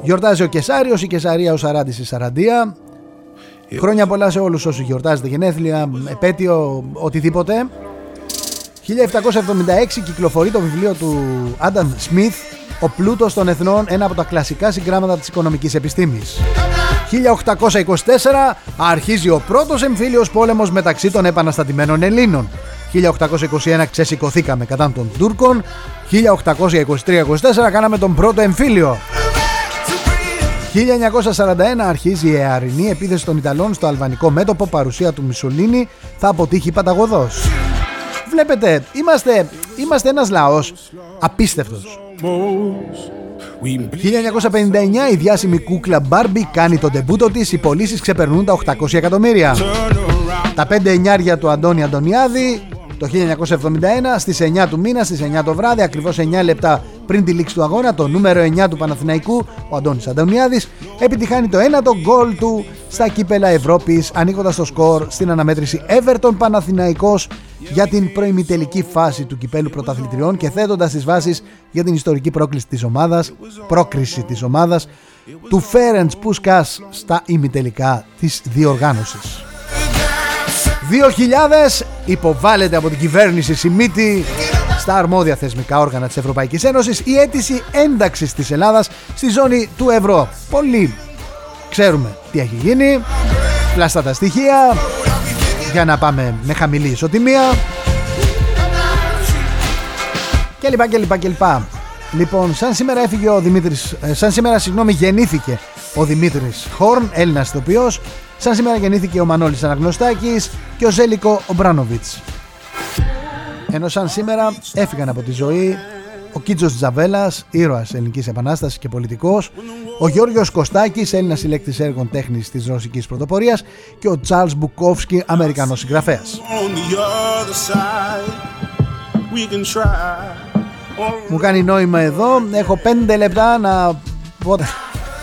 Γιορτάζει ο Κεσάριος, η Κεσαρία ο Σαράντης η Σαραντία. Χρόνια πολλά σε όλους όσοι γιορτάζετε γενέθλια, επέτειο, οτιδήποτε. 1776 κυκλοφορεί το βιβλίο του Άνταμ Σμιθ «Ο πλούτος των εθνών», ένα από τα κλασικά συγγράμματα της οικονομικής επιστήμης. 1824 αρχίζει ο πρώτος εμφύλιος πόλεμος μεταξύ των επαναστατημένων Ελλήνων. 1821 ξεσηκωθήκαμε κατά των Τούρκων. 1823-24 κάναμε τον πρώτο εμφύλιο. 1941 αρχίζει η αιαρινή επίθεση των Ιταλών στο αλβανικό μέτωπο παρουσία του Μισολίνη θα αποτύχει παταγωδός. Βλέπετε, είμαστε, είμαστε ένας λαός απίστευτος. 1959 η διάσημη κούκλα Μπάρμπι κάνει τον τεμπούτο της, οι πωλήσεις ξεπερνούν τα 800 εκατομμύρια. Τα 5 εννιάρια του Αντώνη Αντωνιάδη το 1971 στις 9 του μήνα, στις 9 το βράδυ, ακριβώς 9 λεπτά πριν τη λήξη του αγώνα, το νούμερο 9 του Παναθηναϊκού, ο Αντώνης Αντωνιάδης, επιτυχάνει το ένατο γκολ του στα κύπελα Ευρώπης, ανοίγοντας το σκορ στην αναμέτρηση Everton Παναθηναϊκός για την προημιτελική φάση του κυπέλου πρωταθλητριών και θέτοντας τις βάσεις για την ιστορική πρόκληση της ομάδας, πρόκριση της ομάδας του Φέρεντς Πούσκας στα ημιτελικά της διοργάνωσης. 2000 υποβάλλεται από την κυβέρνηση Σιμίτη στα αρμόδια θεσμικά όργανα της Ευρωπαϊκής Ένωσης η αίτηση ένταξης της Ελλάδας στη ζώνη του ευρώ. Πολύ ξέρουμε τι έχει γίνει, πλάστα τα στοιχεία για να πάμε με χαμηλή ισοτιμία και λοιπά και λοιπά και λοιπά. Λοιπόν, σαν σήμερα έφυγε ο Δημήτρης, ε, σαν σήμερα συγγνώμη γεννήθηκε ο Δημήτρης Χόρν, Έλληνας ηθοποιός, σαν σήμερα γεννήθηκε ο Μανώλης Αναγνωστάκης και ο Ζέλικο Ομπράνοβιτς. Ενώ σαν σήμερα έφυγαν από τη ζωή ο Κίτζος Τζαβέλας, ήρωας ελληνικής επανάστασης και πολιτικός, ο Γιώργος Κωστάκης, Έλληνας συλλέκτης έργων τέχνης της Ρωσικής Πρωτοπορίας και ο Τσάρλς Μπουκόφσκι, Αμερικανός συγγραφέας. Μου κάνει νόημα εδώ, έχω 5 λεπτά να πω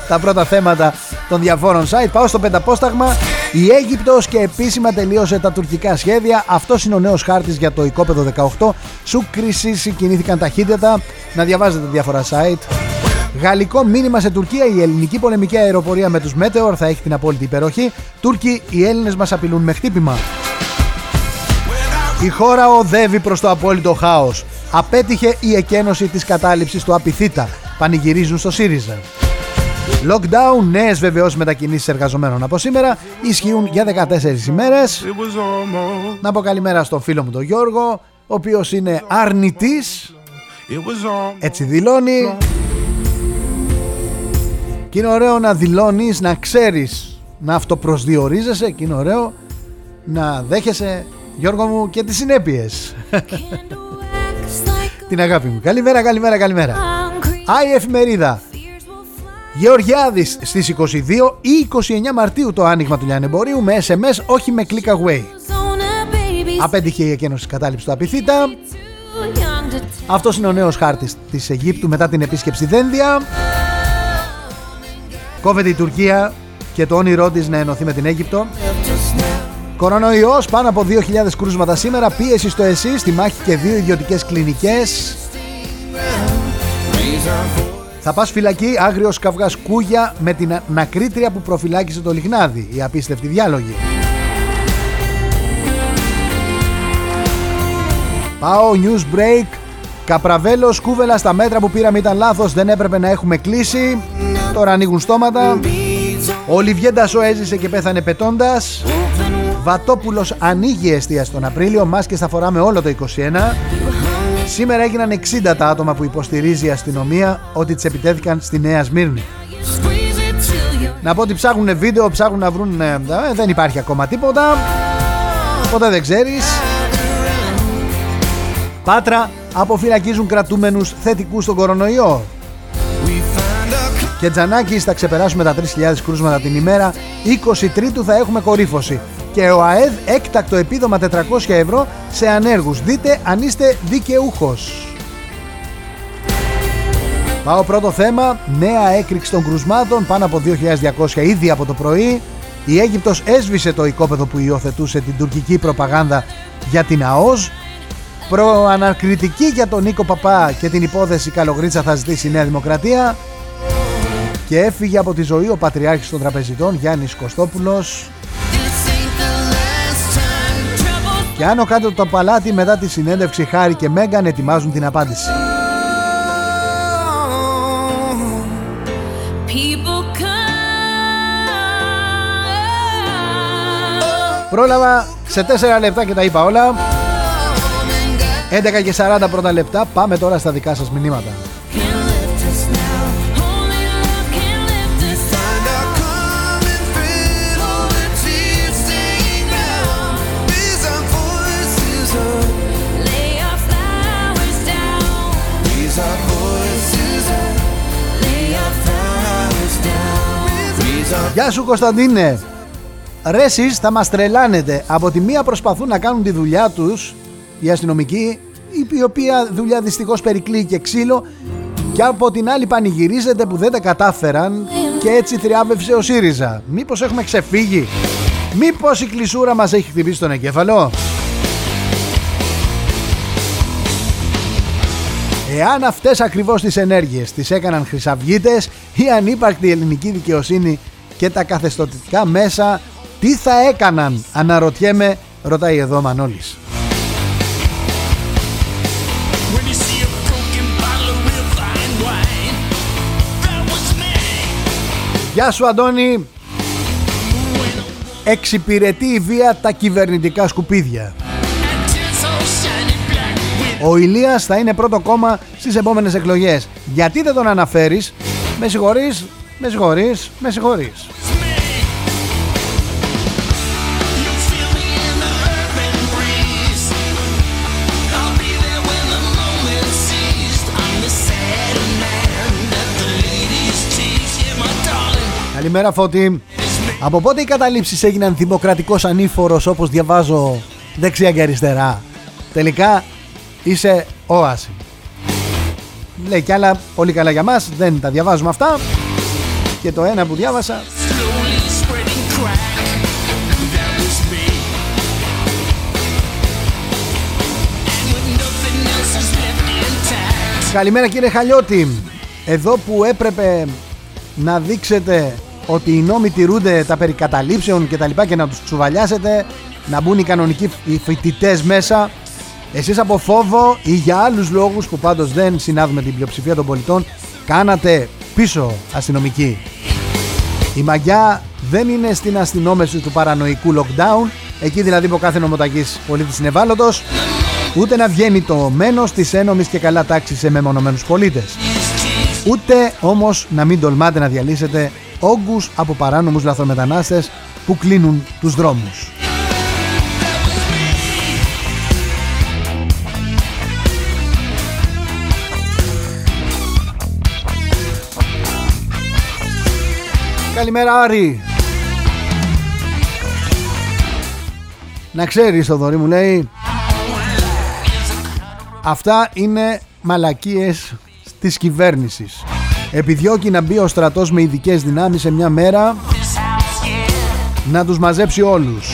τα πρώτα θέματα των διαφόρων site. Πάω στο πενταπόσταγμα. Η Αίγυπτος και επίσημα τελείωσε τα τουρκικά σχέδια. Αυτός είναι ο νέος χάρτης για το οικόπεδο 18. Σου κρισίσει κινήθηκαν ταχύτητα. Να διαβάζετε διάφορα site. Γαλλικό μήνυμα σε Τουρκία. Η ελληνική πολεμική αεροπορία με τους Μέτεορ θα έχει την απόλυτη υπεροχή. Τούρκοι, οι Έλληνες μας απειλούν με χτύπημα. Η χώρα οδεύει προς το απόλυτο χάος. Απέτυχε η εκένωση της κατάληψης του Απιθύτα. Πανηγυρίζουν στο ΣΥΡΙΖΑ. Lockdown, νέες βεβαιώσεις μετακινήσεις εργαζομένων από σήμερα ισχύουν για 14 ημέρες. Να πω καλημέρα στον φίλο μου τον Γιώργο, ο οποίος είναι αρνητής. Έτσι δηλώνει. Και είναι ωραίο να δηλώνεις, να ξέρεις να αυτοπροσδιορίζεσαι και είναι ωραίο να δέχεσαι Γιώργο μου και τις συνέπειες Την αγάπη μου Καλημέρα, καλημέρα, καλημέρα Άι εφημερίδα Γεωργιάδης στις 22 ή 29 Μαρτίου το άνοιγμα του λιανεμπορίου με SMS όχι με click away. Απέτυχε η εκένωση κατάληψης του Απιθύτα. Αυτός είναι ο νέος χάρτης της Αιγύπτου μετά την επίσκεψη Δένδια. Κόβεται η Τουρκία και το όνειρό της να ενωθεί με την Αίγυπτο. Κορονοϊός, πάνω από 2.000 κρούσματα σήμερα, πίεση στο ΕΣΥ, στη μάχη και δύο ιδιωτικές κλινικές. Θα πας φυλακή άγριος καυγάς κούγια με την νακρίτρια που προφυλάκησε το λιχνάδι. Η απίστευτη διάλογη. Πάω news break. Καπραβέλος, κούβελα στα μέτρα που πήραμε ήταν λάθος, δεν έπρεπε να έχουμε κλείσει. Τώρα ανοίγουν στόματα. Ο Λιβιέ έζησε και πέθανε πετώντας. Βατόπουλος ανοίγει εστία τον Απρίλιο, μάσκες θα φοράμε όλο το 21. Σήμερα έγιναν 60 τα άτομα που υποστηρίζει η αστυνομία ότι τις επιτέθηκαν στη Νέα Σμύρνη. Να πω ότι ψάχνουν βίντεο, ψάχνουν να βρουν... Ε, δεν υπάρχει ακόμα τίποτα. Ποτέ δεν ξέρεις. Πάτρα αποφυλακίζουν κρατούμενους θετικούς στον κορονοϊό. Και Τζανάκης θα ξεπεράσουμε τα 3.000 κρούσματα την ημέρα. 23 θα έχουμε κορύφωση και ο ΑΕΔ έκτακτο επίδομα 400 ευρώ σε ανέργους. Δείτε αν είστε δικαιούχος. Πάω πρώτο θέμα, νέα έκρηξη των κρουσμάτων, πάνω από 2.200 ήδη από το πρωί. Η Αίγυπτος έσβησε το οικόπεδο που υιοθετούσε την τουρκική προπαγάνδα για την ΑΟΣ. Προανακριτική για τον Νίκο Παπά και την υπόθεση Καλογρίτσα θα ζητήσει η Νέα Δημοκρατία. Και έφυγε από τη ζωή ο Πατριάρχης των Τραπεζιτών Γιάννης Κωστόπουλος Και άνω κάτω το παλάτι μετά τη συνέντευξη Χάρη και Μέγκαν ετοιμάζουν την απάντηση. Πρόλαβα σε 4 λεπτά και τα είπα όλα. 11 και 40 πρώτα λεπτά. Πάμε τώρα στα δικά σας μηνύματα Γεια σου Κωνσταντίνε Ρε εσείς θα μας τρελάνετε Από τη μία προσπαθούν να κάνουν τη δουλειά τους Οι αστυνομικοί Η οποία δουλειά δυστυχώς περικλεί και ξύλο και από την άλλη πανηγυρίζετε που δεν τα κατάφεραν και έτσι θριάβευσε ο ΣΥΡΙΖΑ. Μήπως έχουμε ξεφύγει, μήπως η κλεισούρα μας έχει χτυπήσει τον εγκέφαλο; Εάν αυτές ακριβώς τις ενέργειες τις έκαναν χρυσαυγίτες η ανύπαρκτη ελληνική δικαιοσύνη και τα καθεστωτικά μέσα. Τι θα έκαναν αναρωτιέμαι ρωτάει εδώ Μανώλης. Γεια σου Αντώνη. Εξυπηρετεί η βία τα κυβερνητικά σκουπίδια. Ο Ηλίας θα είναι πρώτο κόμμα στις επόμενες εκλογές. Γιατί δεν τον αναφέρεις; Με συγχωρείς, με συγχωρείς, με συγχωρείς. Καλημέρα Φώτη. Από πότε οι καταλήψεις έγιναν δημοκρατικός ανήφορος όπως διαβάζω δεξιά και αριστερά; Τελικά είσαι όαση. Λέει κι άλλα πολύ καλά για μας Δεν τα διαβάζουμε αυτά Και το ένα που διάβασα. Καλημέρα κύριε Χαλιώτη. Εδώ που έπρεπε να δείξετε ότι οι νόμοι τηρούνται τα περί καταλήψεων και τα λοιπά και να τους τσουβαλιάσετε να μπουν οι κανονικοί φοιτητές μέσα εσείς από φόβο ή για άλλους λόγους που πάντως δεν συνάδουμε την πλειοψηφία των πολιτών κάνατε πίσω αστυνομική η μαγιά δεν είναι στην αστυνόμευση του παρανοϊκού lockdown. Εκεί δηλαδή που ο κάθε νομοταγής πολίτης είναι ευάλωτος ούτε να βγαίνει το μένος της ένομης και καλά τάξης σε μεμονωμένους πολίτες. Ούτε όμως να μην τολμάτε να διαλύσετε όγκους από παράνομους λαθρομετανάστες που κλείνουν τους δρόμους. Καλημέρα Άρη. Να ξέρεις ο Δωρή μου λέει Αυτά είναι μαλακίες της κυβέρνησης. Επιδιώκει να μπει ο στρατός με ειδικές δυνάμεις σε μια μέρα να τους μαζέψει όλους.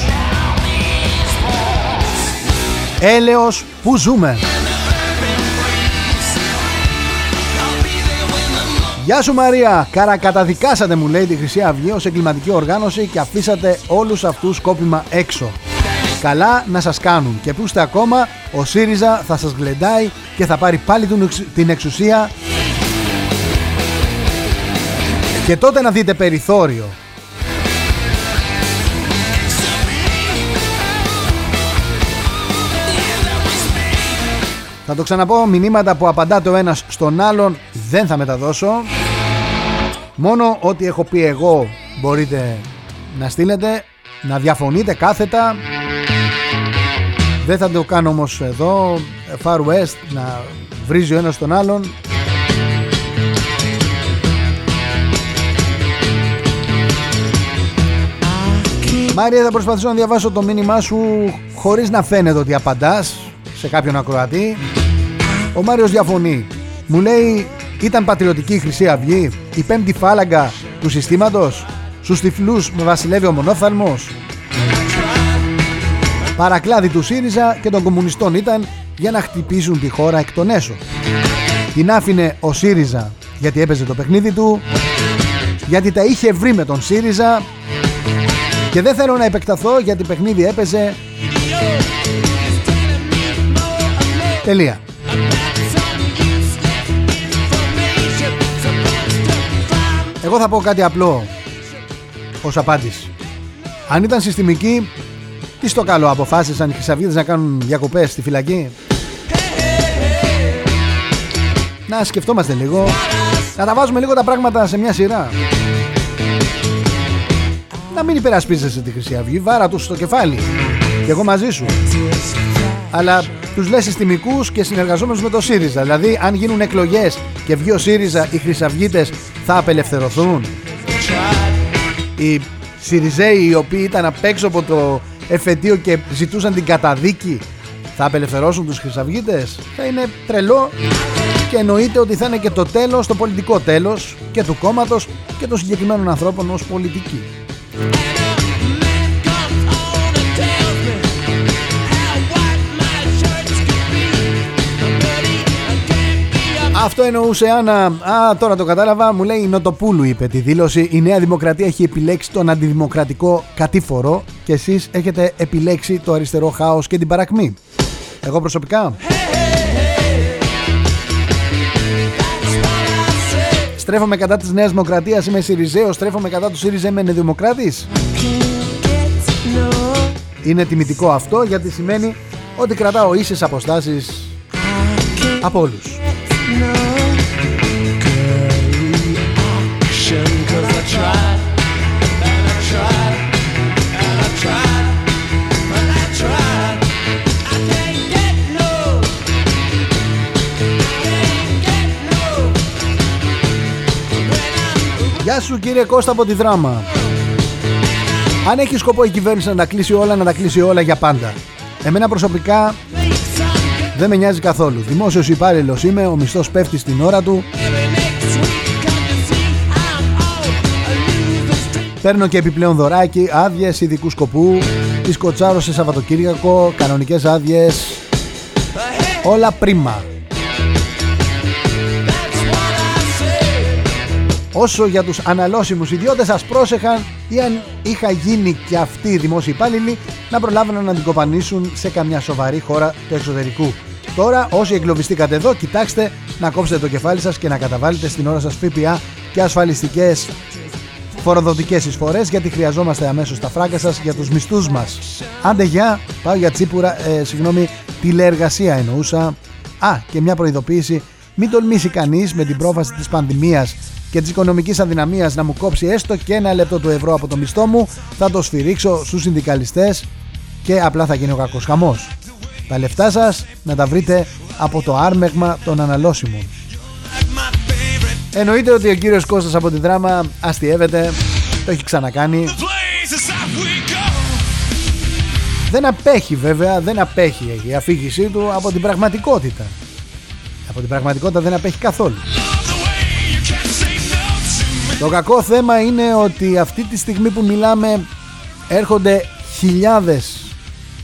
Έλεος που ζούμε Γεια σου Μαρία, καρακαταδικάσατε μου λέει τη Χρυσή Αυγή ως εγκληματική οργάνωση και αφήσατε όλους αυτούς κόπημα έξω. Καλά να σας κάνουν και που είστε ακόμα, ο ΣΥΡΙΖΑ θα σας γλεντάει και θα πάρει πάλι την εξουσία και τότε να δείτε περιθώριο. Θα το ξαναπώ, μηνύματα που απαντάτε ο ένας στον άλλον δεν θα μεταδώσω. Μόνο ό,τι έχω πει εγώ μπορείτε να στείλετε, να διαφωνείτε κάθετα. Δεν θα το κάνω όμως εδώ, Far West, να βρίζει ο ένας τον άλλον. Μάρια θα προσπαθήσω να διαβάσω το μήνυμά σου χωρίς να φαίνεται ότι απαντάς σε κάποιον ακροατή. Ο Μάριος διαφωνεί. Μου λέει ήταν πατριωτική η Χρυσή Αυγή, η πέμπτη φάλαγγα του συστήματος, στους τυφλούς με βασιλεύει ο μονόφθαλμος; Παρακλάδι του ΣΥΡΙΖΑ και των κομμουνιστών ήταν για να χτυπήσουν τη χώρα εκ των έσω. Την άφηνε ο ΣΥΡΙΖΑ γιατί έπαιζε το παιχνίδι του, γιατί τα είχε βρει με τον ΣΥΡΙΖΑ και δεν θέλω να επεκταθώ γιατί παιχνίδι έπαιζε Τελεία. Εγώ θα πω κάτι απλό ως απάντηση. Αν ήταν συστημική Τι στο καλό αποφάσισαν οι χρυσαυγίδες να κάνουν διακοπές στη φυλακή; Να σκεφτόμαστε λίγο. Να τα βάζουμε λίγο τα πράγματα σε μια σειρά. Να μην υπερασπίζεσαι τη Χρυσή Αυγή, βάρα τους στο κεφάλι. Και εγώ μαζί σου. Αλλά τους λες συστημικούς και συνεργαζόμενους με το ΣΥΡΙΖΑ. Δηλαδή, αν γίνουν εκλογές και βγει ο ΣΥΡΙΖΑ, οι Χρυσαυγίτες θα απελευθερωθούν. Οι ΣΥΡΙΖΕΙ οι οποίοι ήταν απ' έξω από το εφετείο και ζητούσαν την καταδίκη Θα απελευθερώσουν τους χρυσαυγίτες; Θα είναι τρελό και εννοείται ότι θα είναι και το τέλος, το πολιτικό τέλος και του κόμματος και των συγκεκριμένων ανθρώπων ως πολιτικοί. Αυτό εννοούσε Άννα. Α, τώρα το κατάλαβα. Μου λέει η Νοτοπούλου είπε τη δήλωση. Η Νέα Δημοκρατία έχει επιλέξει τον αντιδημοκρατικό κατήφορο και εσείς έχετε επιλέξει το αριστερό χάος και την παρακμή. Εγώ προσωπικά. Στρέφομαι κατά της Νέας Δημοκρατίας, είμαι Σιριζέος, στρέφομαι κατά του ΣΥΡΙΖΑ, είμαι Δημοκράτης. Είναι τιμητικό αυτό γιατί σημαίνει ότι κρατάω ίσες αποστάσεις από όλους. Γεια σου κύριε Κώστα από τη δράμα. Αν έχει σκοπό η κυβέρνηση να τα κλείσει όλα Να τα κλείσει όλα για πάντα. Εμένα προσωπικά δεν με νοιάζει καθόλου Δημόσιος υπάλληλος είμαι Ο μισθός πέφτει στην ώρα του Παίρνω και επιπλέον δωράκι, άδειες ειδικού σκοπού, τη κοτσάρω σε Σαββατοκύριακο, κανονικές άδειες. Όλα πρίμα. Όσο για τους αναλώσιμους ιδιώτες σας πρόσεχαν ή αν είχα γίνει και αυτοί δημόσιοι υπάλληλοι να προλάβουν να την κοπανίσουν σε καμιά σοβαρή χώρα του εξωτερικού. Τώρα όσοι εγκλωβιστήκατε εδώ κοιτάξτε να κόψετε το κεφάλι σας και να καταβάλλετε στην ώρα σας ΦΠΑ και ασφαλιστικές φοροδοτικές εισφορές γιατί χρειαζόμαστε αμέσως τα φράγκα σας για τους μισθούς μας. Άντε γεια, πάω για τσίπουρα, ε, συγγνώμη, τηλεεργασία εννοούσα. Α, και μια προειδοποίηση, μην τολμήσει κανείς με την πρόφαση της πανδημίας και της οικονομικής αδυναμίας να μου κόψει έστω και ένα λεπτό του ευρώ από το μισθό μου, θα το σφυρίξω στους συνδικαλιστές και απλά θα γίνει ο κακός χαμός. Τα λεφτά σας να τα βρείτε από το άρμεγμα των αναλώσιμων. Εννοείται ότι ο κύριος Κώστας από τη δράμα αστείευεται, το έχει ξανακάνει. Δεν απέχει βέβαια, δεν απέχει η αφήγησή του από την πραγματικότητα. Από την πραγματικότητα δεν απέχει καθόλου. Το κακό θέμα είναι ότι αυτή τη στιγμή που μιλάμε έρχονται χιλιάδες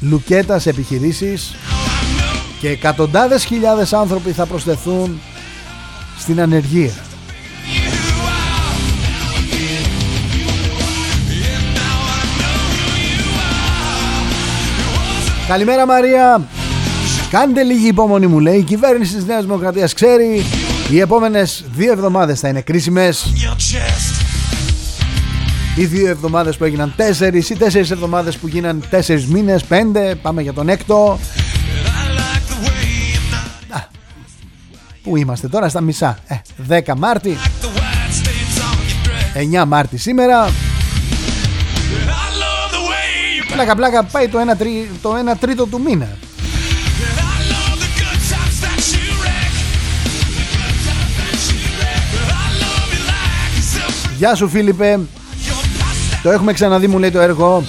λουκέτας επιχειρήσεις και εκατοντάδες χιλιάδες άνθρωποι θα προσθεθούν στην ανεργία. Καλημέρα Μαρία. Κάντε λίγη υπόμονη μου λέει. Η κυβέρνηση της Νέας Δημοκρατίας ξέρει Οι επόμενες δύο εβδομάδες θα είναι κρίσιμες Οι δύο εβδομάδες που έγιναν τέσσερις Ή τέσσερις εβδομάδες που γίναν τέσσερις μήνες Πέντε Πάμε για τον έκτο. Πού είμαστε τώρα στα μισά. Ε, 10 Μάρτη. 9 Μάρτη σήμερα. Πλάκα πλάκα πάει το 1, τρί, το 1 τρίτο του μήνα. Γεια σου Φίλιππε Το έχουμε ξαναδεί μου λέει το έργο.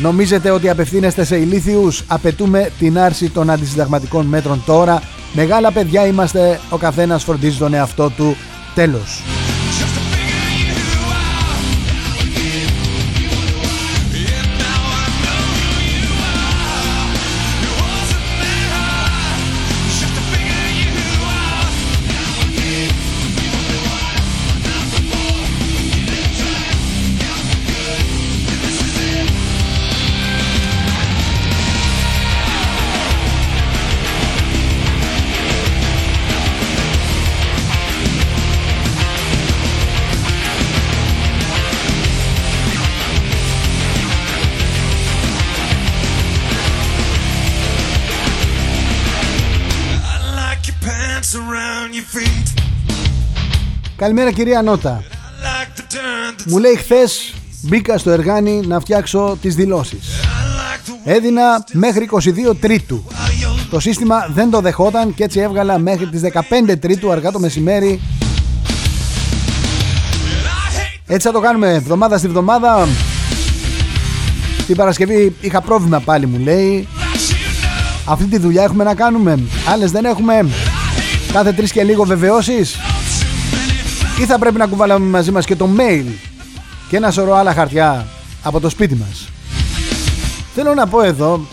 Νομίζετε ότι απευθύνεστε σε ηλίθιους; Απαιτούμε την άρση των αντισυνταγματικών μέτρων τώρα. Μεγάλα παιδιά είμαστε. Ο καθένας φροντίζει τον εαυτό του. Τέλος Καλημέρα κυρία Νότα Μου λέει χθες μπήκα στο εργάνι να φτιάξω τις δηλώσεις. Έδινα μέχρι 22 Τρίτου. Το σύστημα δεν το δεχόταν και έτσι έβγαλα μέχρι τις 15 Τρίτου αργά το μεσημέρι. Έτσι θα το κάνουμε εβδομάδα στη εβδομάδα Την Παρασκευή είχα πρόβλημα πάλι μου λέει. Αυτή τη δουλειά έχουμε να κάνουμε. Άλλες δεν έχουμε. Κάθε τρεις και λίγο βεβαιώσεις; Ή θα πρέπει να κουβαλάμε μαζί μας και το mail και ένα σωρό άλλα χαρτιά από το σπίτι μας; Θέλω να πω εδώ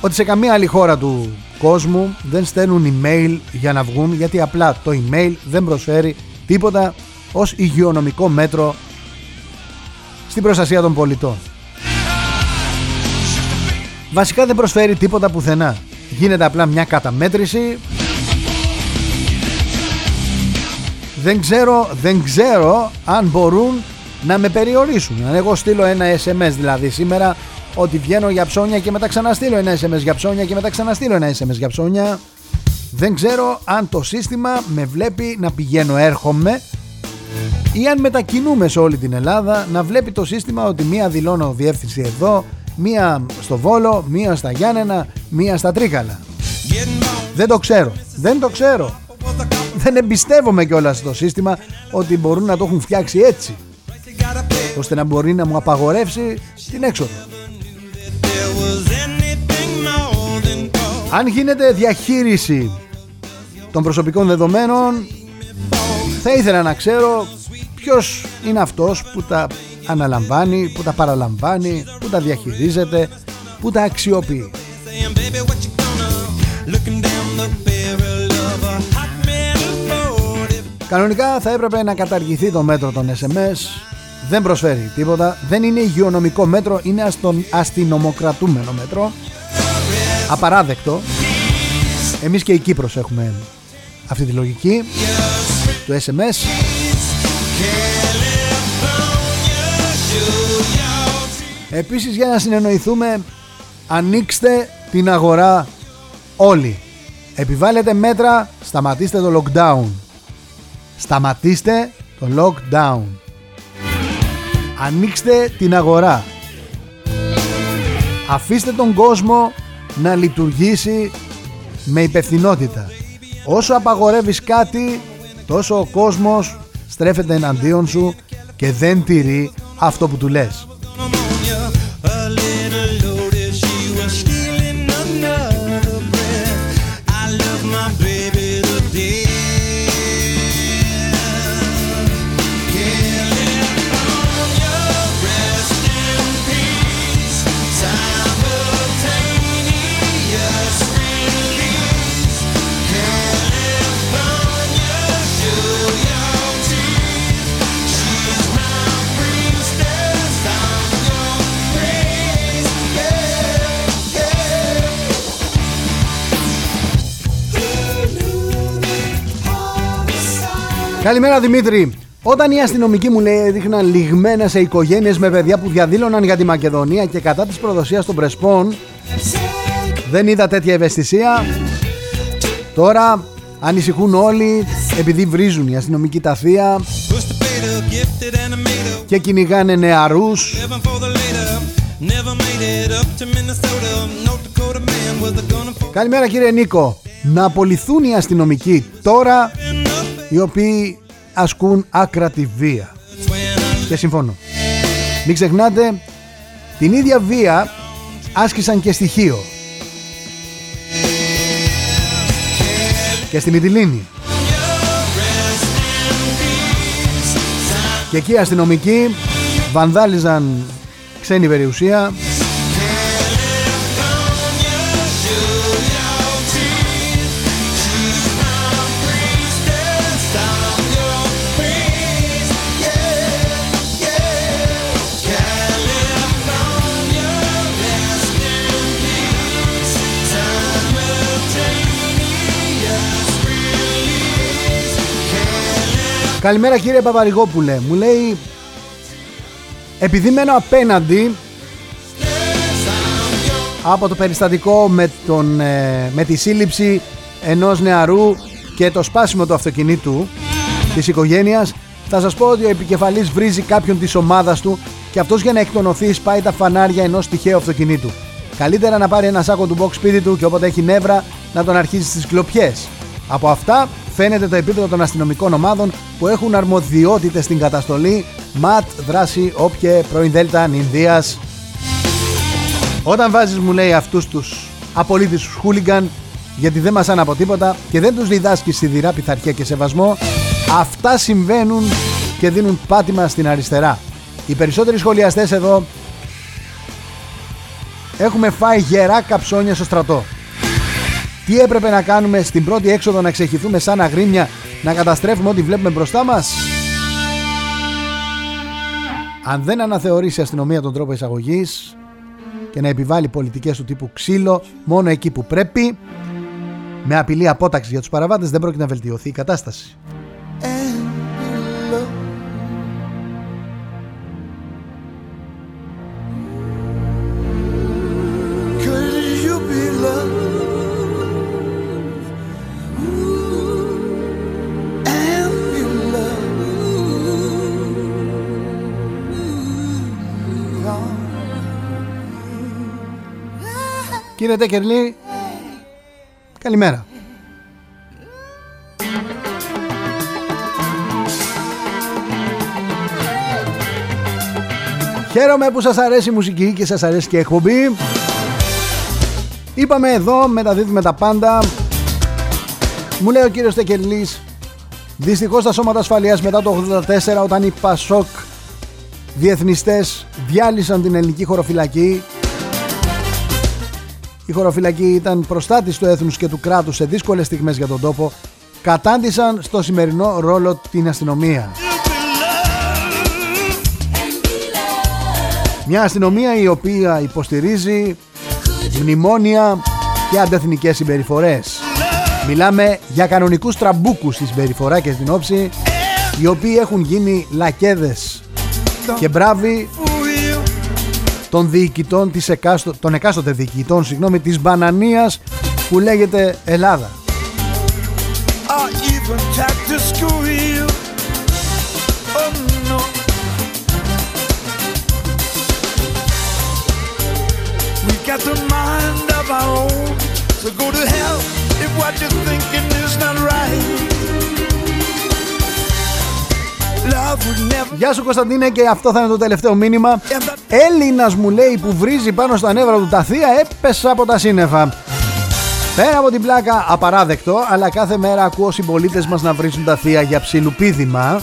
ότι σε καμία άλλη χώρα του κόσμου δεν στέλνουν email για να βγουν γιατί απλά το email δεν προσφέρει τίποτα ως υγειονομικό μέτρο στην προστασία των πολιτών. Βασικά δεν προσφέρει τίποτα πουθενά. Γίνεται απλά μια καταμέτρηση. Δεν ξέρω, δεν ξέρω αν μπορούν να με περιορίσουν. Αν εγώ στείλω ένα SMS δηλαδή σήμερα ότι βγαίνω για ψώνια και μετά ξαναστείλω ένα SMS για ψώνια και μετά ξαναστείλω ένα SMS για ψώνια. Δεν ξέρω αν το σύστημα με βλέπει να πηγαίνω έρχομαι ή αν μετακινούμε σε όλη την Ελλάδα να βλέπει το σύστημα ότι μία δηλώνω διεύθυνση εδώ, μία στο Βόλο, μία στα Γιάννενα, μία στα Τρίκαλα. Δεν το ξέρω. Δεν το ξέρω. Δεν εμπιστεύομαι κιόλας στο σύστημα ότι μπορούν να το έχουν φτιάξει έτσι ώστε να μπορεί να μου απαγορεύσει την έξοδο. Αν γίνεται διαχείριση των προσωπικών δεδομένων θα ήθελα να ξέρω ποιος είναι αυτός που τα αναλαμβάνει, που τα παραλαμβάνει, που τα διαχειρίζεται, που τα αξιοποιεί. Κανονικά θα έπρεπε να καταργηθεί το μέτρο των SMS δεν προσφέρει τίποτα, δεν είναι υγειονομικό μέτρο, είναι αστυνομοκρατούμενο μέτρο. Απαράδεκτο. Εμείς και η Κύπρος έχουμε αυτή τη λογική του SMS. Επίσης για να συνεννοηθούμε ανοίξτε την αγορά όλοι. Επιβάλλετε μέτρα, σταματήστε το lockdown. Σταματήστε το lockdown. Ανοίξτε την αγορά. Αφήστε τον κόσμο να λειτουργήσει με υπευθυνότητα. Όσο απαγορεύεις κάτι, τόσο ο κόσμος στρέφεται εναντίον σου και δεν τηρεί αυτό που του λες. Καλημέρα Δημήτρη. Όταν οι αστυνομικοί μου λέει έδειχναν λιγμένα σε οικογένειες με παιδιά που διαδήλωναν για τη Μακεδονία και κατά της προδοσίας των Πρεσπών δεν είδα τέτοια ευαισθησία. Τώρα ανησυχούν όλοι επειδή βρίζουν οι αστυνομικοί τα θεία και κυνηγάνε νεαρούς Καλημέρα κύριε Νίκο Να απολυθούν οι αστυνομικοί τώρα οι οποίοι ασκούν άκρατη βία. Και συμφωνώ. Μην ξεχνάτε, την ίδια βία άσκησαν και στοιχείο. Και στη Μυτιλίνη. Και εκεί οι αστυνομικοί βανδάλιζαν ξένη περιουσία Καλημέρα κύριε Παπαρηγόπουλε. Μου λέει επειδή μένω απέναντι από το περιστατικό με, τον, ε, με τη σύλληψη ενός νεαρού και το σπάσιμο του αυτοκινήτου της οικογένειας θα σας πω ότι ο επικεφαλής βρίζει κάποιον της ομάδας του και αυτός για να εκτονωθεί σπάει τα φανάρια ενός τυχαίου αυτοκινήτου. Καλύτερα να πάρει ένα σάκο του box σπίτι του και όποτε έχει νεύρα να τον αρχίσει στις κλοπιές. Από αυτά φαίνεται το επίπεδο των αστυνομικών ομάδων που έχουν αρμοδιότητες στην καταστολή ΜΑΤ, δράση, όποιε, πρώην Δέλτα, Ινδίας. Όταν βάζεις μου λέει αυτούς τους απολύτες τους χούλιγκαν γιατί δεν μας από τίποτα και δεν τους διδάσκεις σιδηρά πειθαρχία και σεβασμό αυτά συμβαίνουν και δίνουν πάτημα στην αριστερά. Οι περισσότεροι σχολιαστές εδώ έχουμε φάει γερά καψόνια στο στρατό. Τι έπρεπε να κάνουμε στην πρώτη έξοδο να ξεχυθούμε σαν αγρίμια να καταστρέφουμε ό,τι βλέπουμε μπροστά μας; Αν δεν αναθεωρήσει η αστυνομία τον τρόπο εισαγωγής και να επιβάλλει πολιτικές του τύπου ξύλο μόνο εκεί που πρέπει με απειλή απόταξης για τους παραβάτες δεν πρόκειται να βελτιωθεί η κατάσταση. Κύριε Τέκερλι, καλημέρα. Χαίρομαι που σας αρέσει η μουσική και σας αρέσει και η εκπομπή. Είπαμε εδώ, μεταδίδουμε τα πάντα. Μου λέει ο κύριος Τεκελής, δυστυχώς τα σώματα ασφαλείας μετά το 84 όταν οι Πασόκ διεθνιστές διάλυσαν την ελληνική χωροφυλακή η χωροφυλακή ήταν προστάτης του έθνους και του κράτους σε δύσκολες στιγμές για τον τόπο, κατάντησαν στο σημερινό ρόλο την αστυνομία. Μια αστυνομία η οποία υποστηρίζει μνημόνια και αντεθνικές συμπεριφορές. Μιλάμε για κανονικούς τραμπούκους στη συμπεριφορά και στην όψη, οι οποίοι έχουν γίνει λακέδες και μπράβοι των διοικητών της εκάστο, των εκάστοτε διοικητών συγγνώμη, της μπανανίας που λέγεται Ελλάδα. got Γεια σου Κωνσταντίνε και αυτό θα είναι το τελευταίο μήνυμα. Έλληνας μου λέει που βρίζει πάνω στα νεύρα του τα θεία έπεσα από τα σύννεφα. Πέρα από την πλάκα απαράδεκτο αλλά κάθε μέρα ακούω συμπολίτες μας να βρίζουν τα θεία για ψιλοπίδημα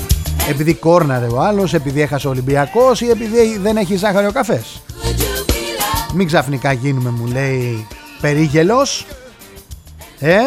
επειδή κόρναρε ο άλλος, επειδή έχασε ο Ολυμπιακός ή επειδή δεν έχει ζάχαρη ο καφές. Μην ξαφνικά γίνουμε μου λέει περίγελος. Ε,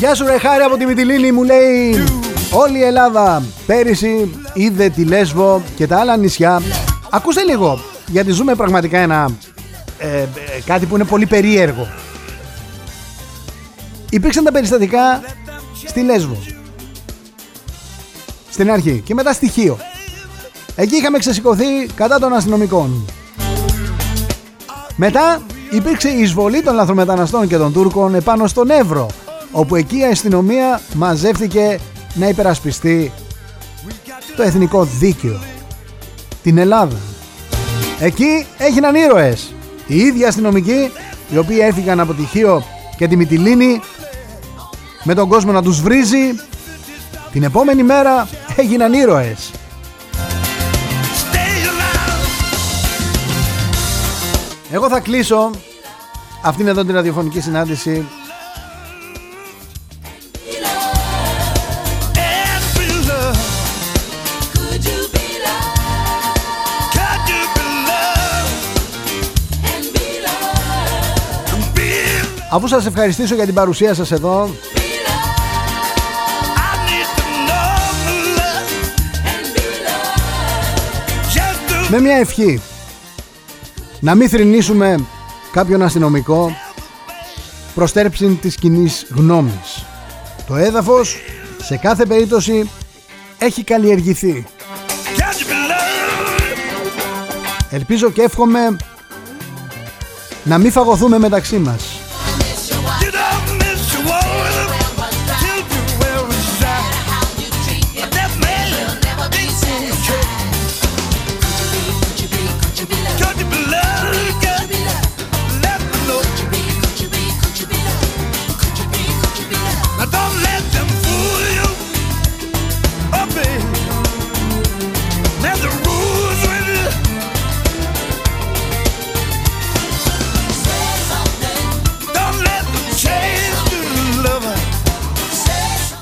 Γεια σου ρε χάρη από τη Μυτιλίνη μου λέει Όλη η Ελλάδα. Πέρυσι είδε τη Λέσβο και τα άλλα νησιά. Ακούστε λίγο γιατί ζούμε πραγματικά ένα ε, ε, κάτι που είναι πολύ περίεργο. Υπήρξαν τα περιστατικά στη Λέσβο. Στην αρχή και μετά στοιχείο. Εκεί είχαμε ξεσηκωθεί κατά των αστυνομικών. Μετά υπήρξε η εισβολή των λαθρομεταναστών και των Τούρκων επάνω στον Εύρο όπου εκεί η αστυνομία μαζεύτηκε να υπερασπιστεί το εθνικό δίκαιο την Ελλάδα. Εκεί έγιναν ήρωες. Οι ίδιοι αστυνομικοί οι οποίοι έφυγαν από τη Χίο και τη Μυτιλίνη με τον κόσμο να τους βρίζει την επόμενη μέρα έγιναν ήρωες. Εγώ θα κλείσω αυτήν εδώ την ραδιοφωνική συνάντηση Αφού σας ευχαριστήσω για την παρουσία σας εδώ. Με μια ευχή. Να μην θρυνήσουμε κάποιον αστυνομικό Προστέρψη της κοινή γνώμης. Το έδαφος σε κάθε περίπτωση έχει καλλιεργηθεί. Ελπίζω και εύχομαι να μην φαγωθούμε μεταξύ μας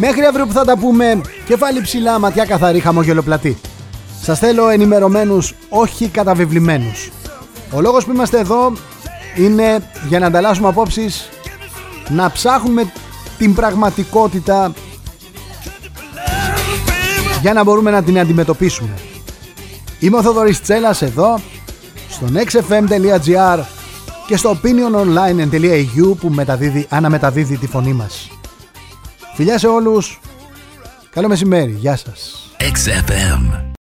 Μέχρι αύριο που θα τα πούμε, κεφάλι ψηλά, ματιά καθαρή, χαμογελοπλατή. Σας θέλω ενημερωμένους, όχι καταβεβλημένους. Ο λόγος που είμαστε εδώ είναι για να ανταλλάσσουμε απόψεις, να ψάχνουμε την πραγματικότητα για να μπορούμε να την αντιμετωπίσουμε. Είμαι ο Θοδωρής Τσέλας εδώ, στο nextfm.gr και στο opiniononline.eu που μεταδίδει, αναμεταδίδει τη φωνή μας. Φιλιά σε όλους, καλό μεσημέρι, γεια σας. XFM.